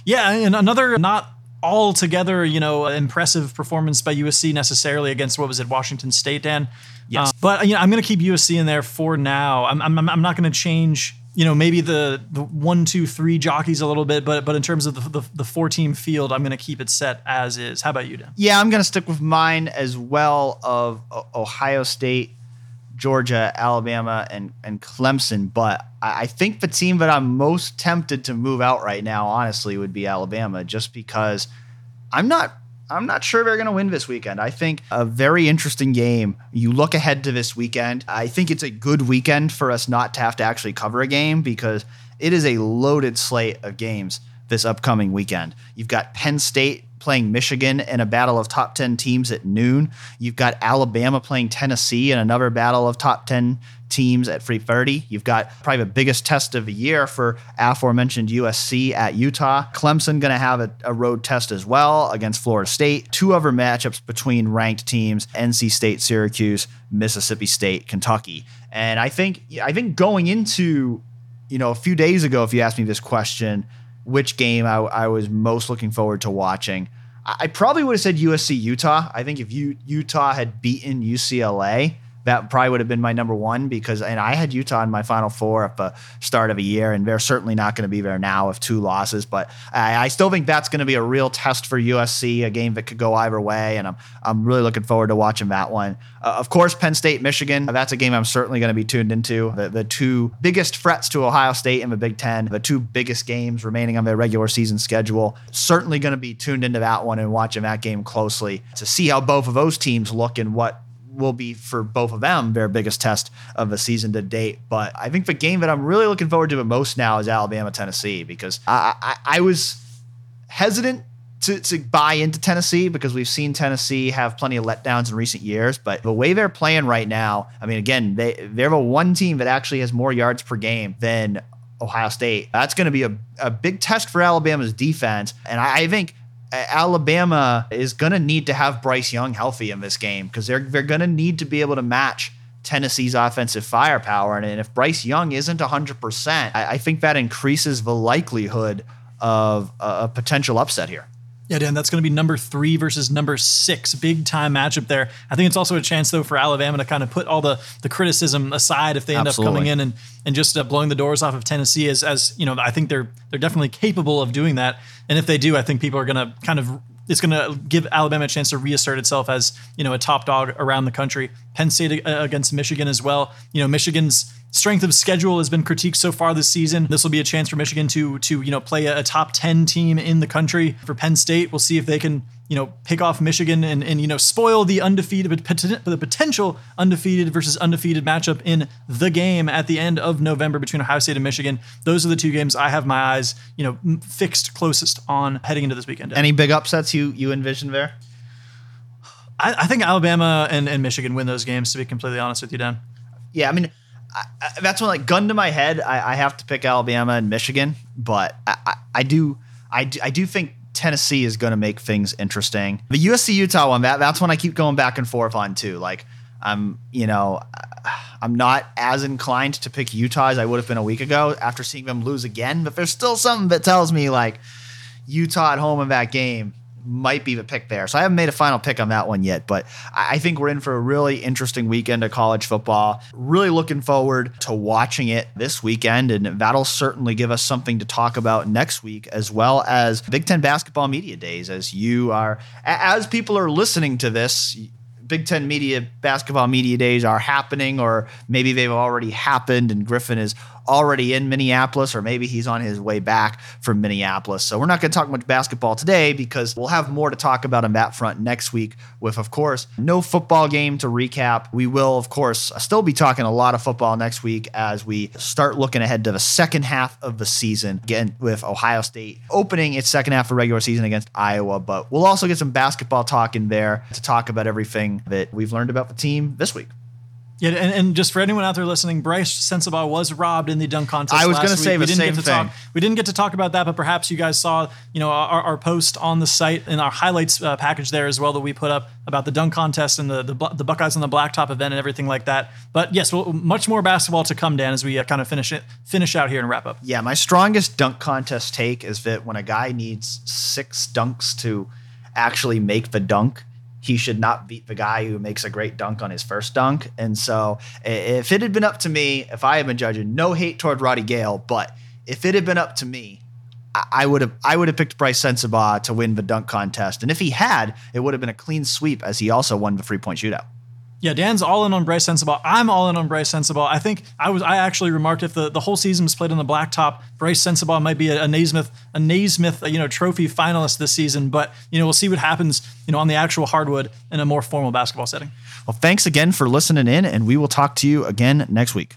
Yeah, and another not altogether, you know, impressive performance by USC necessarily against what was it, Washington State, Dan?
Yes.
Uh, but you know, I'm going to keep USC in there for now. I'm, I'm, I'm not going to change. You know, maybe the the one, two, three jockeys a little bit, but but in terms of the the, the four team field, I'm going to keep it set as is. How about you, Dan?
Yeah, I'm going to stick with mine as well of Ohio State, Georgia, Alabama, and and Clemson. But I think the team that I'm most tempted to move out right now, honestly, would be Alabama, just because I'm not I'm not sure they're going to win this weekend. I think a very interesting game. You look ahead to this weekend. I think it's a good weekend for us not to have to actually cover a game because it is a loaded slate of games this upcoming weekend. You've got Penn State playing Michigan in a battle of top 10 teams at noon. You've got Alabama playing Tennessee in another battle of top 10 teams at 3:30. You've got probably the biggest test of the year for aforementioned USC at Utah. Clemson going to have a, a, road test as well against Florida State. Two other matchups between ranked teams: NC State, Syracuse, Mississippi State, Kentucky. And I think I think going into you know a few days ago, if you asked me this question which game I, I was most looking forward to watching. I, probably would have said USC Utah. I think if you Utah had beaten UCLA, that probably would have been my number one because and I had Utah in my final four at the start of a year, and they're certainly not going to be there now with two losses. But I, I still think that's going to be a real test for USC, a game that could go either way, and I'm I'm really looking forward to watching that one. Uh, of course, Penn State, Michigan. That's a game I'm certainly going to be tuned into. The, the two biggest threats to Ohio State in the Big Ten, the two biggest games remaining on their regular season schedule. Certainly going to be tuned into that one and watching that game closely to see how both of those teams look and what will be for both of them their biggest test of the season to date. But I think the game that I'm really looking forward to the most now is Alabama Tennessee because I, I, I was hesitant to, to buy into Tennessee because we've seen Tennessee have plenty of letdowns in recent years. But the way they're playing right now, I mean, again, they they're the one team that actually has more yards per game than Ohio State. That's going to be a, a big test for Alabama's defense. And I, I think Alabama is going to need to have Bryce Young healthy in this game because they're they're going to need to be able to match Tennessee's offensive firepower. And, if Bryce Young isn't 100%, I, I think that increases the likelihood of a, a potential upset here.
Yeah, Dan, that's going to be number three versus number six. Big time matchup there. I think it's also a chance, though, for Alabama to kind of put all the, the criticism aside if they end Absolutely. up coming in and, and just uh, blowing the doors off of Tennessee. As, as you know, I think they're they're definitely capable of doing that. And if they do, I think people are going to kind of it's going to give Alabama a chance to reassert itself as you know a top dog around the country. Penn State uh, against Michigan as well. You know, Michigan's strength of schedule has been critiqued so far this season. This will be a chance for Michigan to to you know play a, a top ten team in the country. For Penn State, we'll see if they can you know, pick off Michigan and, and you know, spoil the undefeated, the potential undefeated versus undefeated matchup in the game at the end of November between Ohio State and Michigan. Those are the two games I have my eyes, you know, fixed closest on heading into this weekend.
Any big upsets you you envision there?
I, I think Alabama and, and Michigan win those games. To be completely honest with you, Dan.
Yeah, I mean, I, that's when like gun to my head, I, I, have to pick Alabama and Michigan, but I, I do. I do, I do think Tennessee is going to make things interesting. The USC Utah one, that that's when I keep going back and forth on too. Like I'm, you know, I'm not as inclined to pick Utah as I would have been a week ago after seeing them lose again. But there's still something that tells me like Utah at home in that game might be the pick there. So I haven't made a final pick on that one yet, but I think we're in for a really interesting weekend of college football. Really looking forward to watching it this weekend, and that'll certainly give us something to talk about next week, as well as Big Ten basketball media days. As you are, as people are listening to this, Big Ten media basketball media days are happening, or maybe they've already happened, and Griffin is already in Minneapolis, or maybe he's on his way back from Minneapolis. So we're not going to talk much basketball today because we'll have more to talk about on that front next week. With, of course, no football game to recap. We will, of course, uh, still be talking a lot of football next week as we start looking ahead to the second half of the season, again, with Ohio State opening its second half of regular season against Iowa. But we'll also get some basketball talk in there to talk about everything that we've learned about the team this week.
Yeah, and, and just for anyone out there listening, Brice Sensabaugh was robbed in the dunk contest.
I was going to say
we
the same
thing.
Talk,
we didn't get to talk about that, but perhaps you guys saw, you know, our, our post on the site in our highlights uh, package there as well that we put up about the dunk contest and the the, the Buckeyes on the blacktop event and everything like that. But yes, well, much more basketball to come, Dan, as we uh, kind of finish it, finish out here and wrap up.
Yeah, my strongest dunk contest take is that when a guy needs six dunks to actually make the dunk he should not beat the guy who makes a great dunk on his first dunk. And so, if it had been up to me, if I had been judging, no hate toward Roddy Gayle, but if it had been up to me, I would have I would have picked Brice Sensabaugh to win the dunk contest. And if he had, it would have been a clean sweep as he also won the three point shootout.
Yeah, Dan's all in on Brice Sensabaugh. I'm all in on Brice Sensabaugh. I think I was. I actually remarked if the, the whole season was played on the blacktop, Brice Sensabaugh might be a, a Naismith a Naismith you know trophy finalist this season. But you know we'll see what happens you know on the actual hardwood in a more formal basketball setting.
Well, thanks again for listening in, and we will talk to you again next week.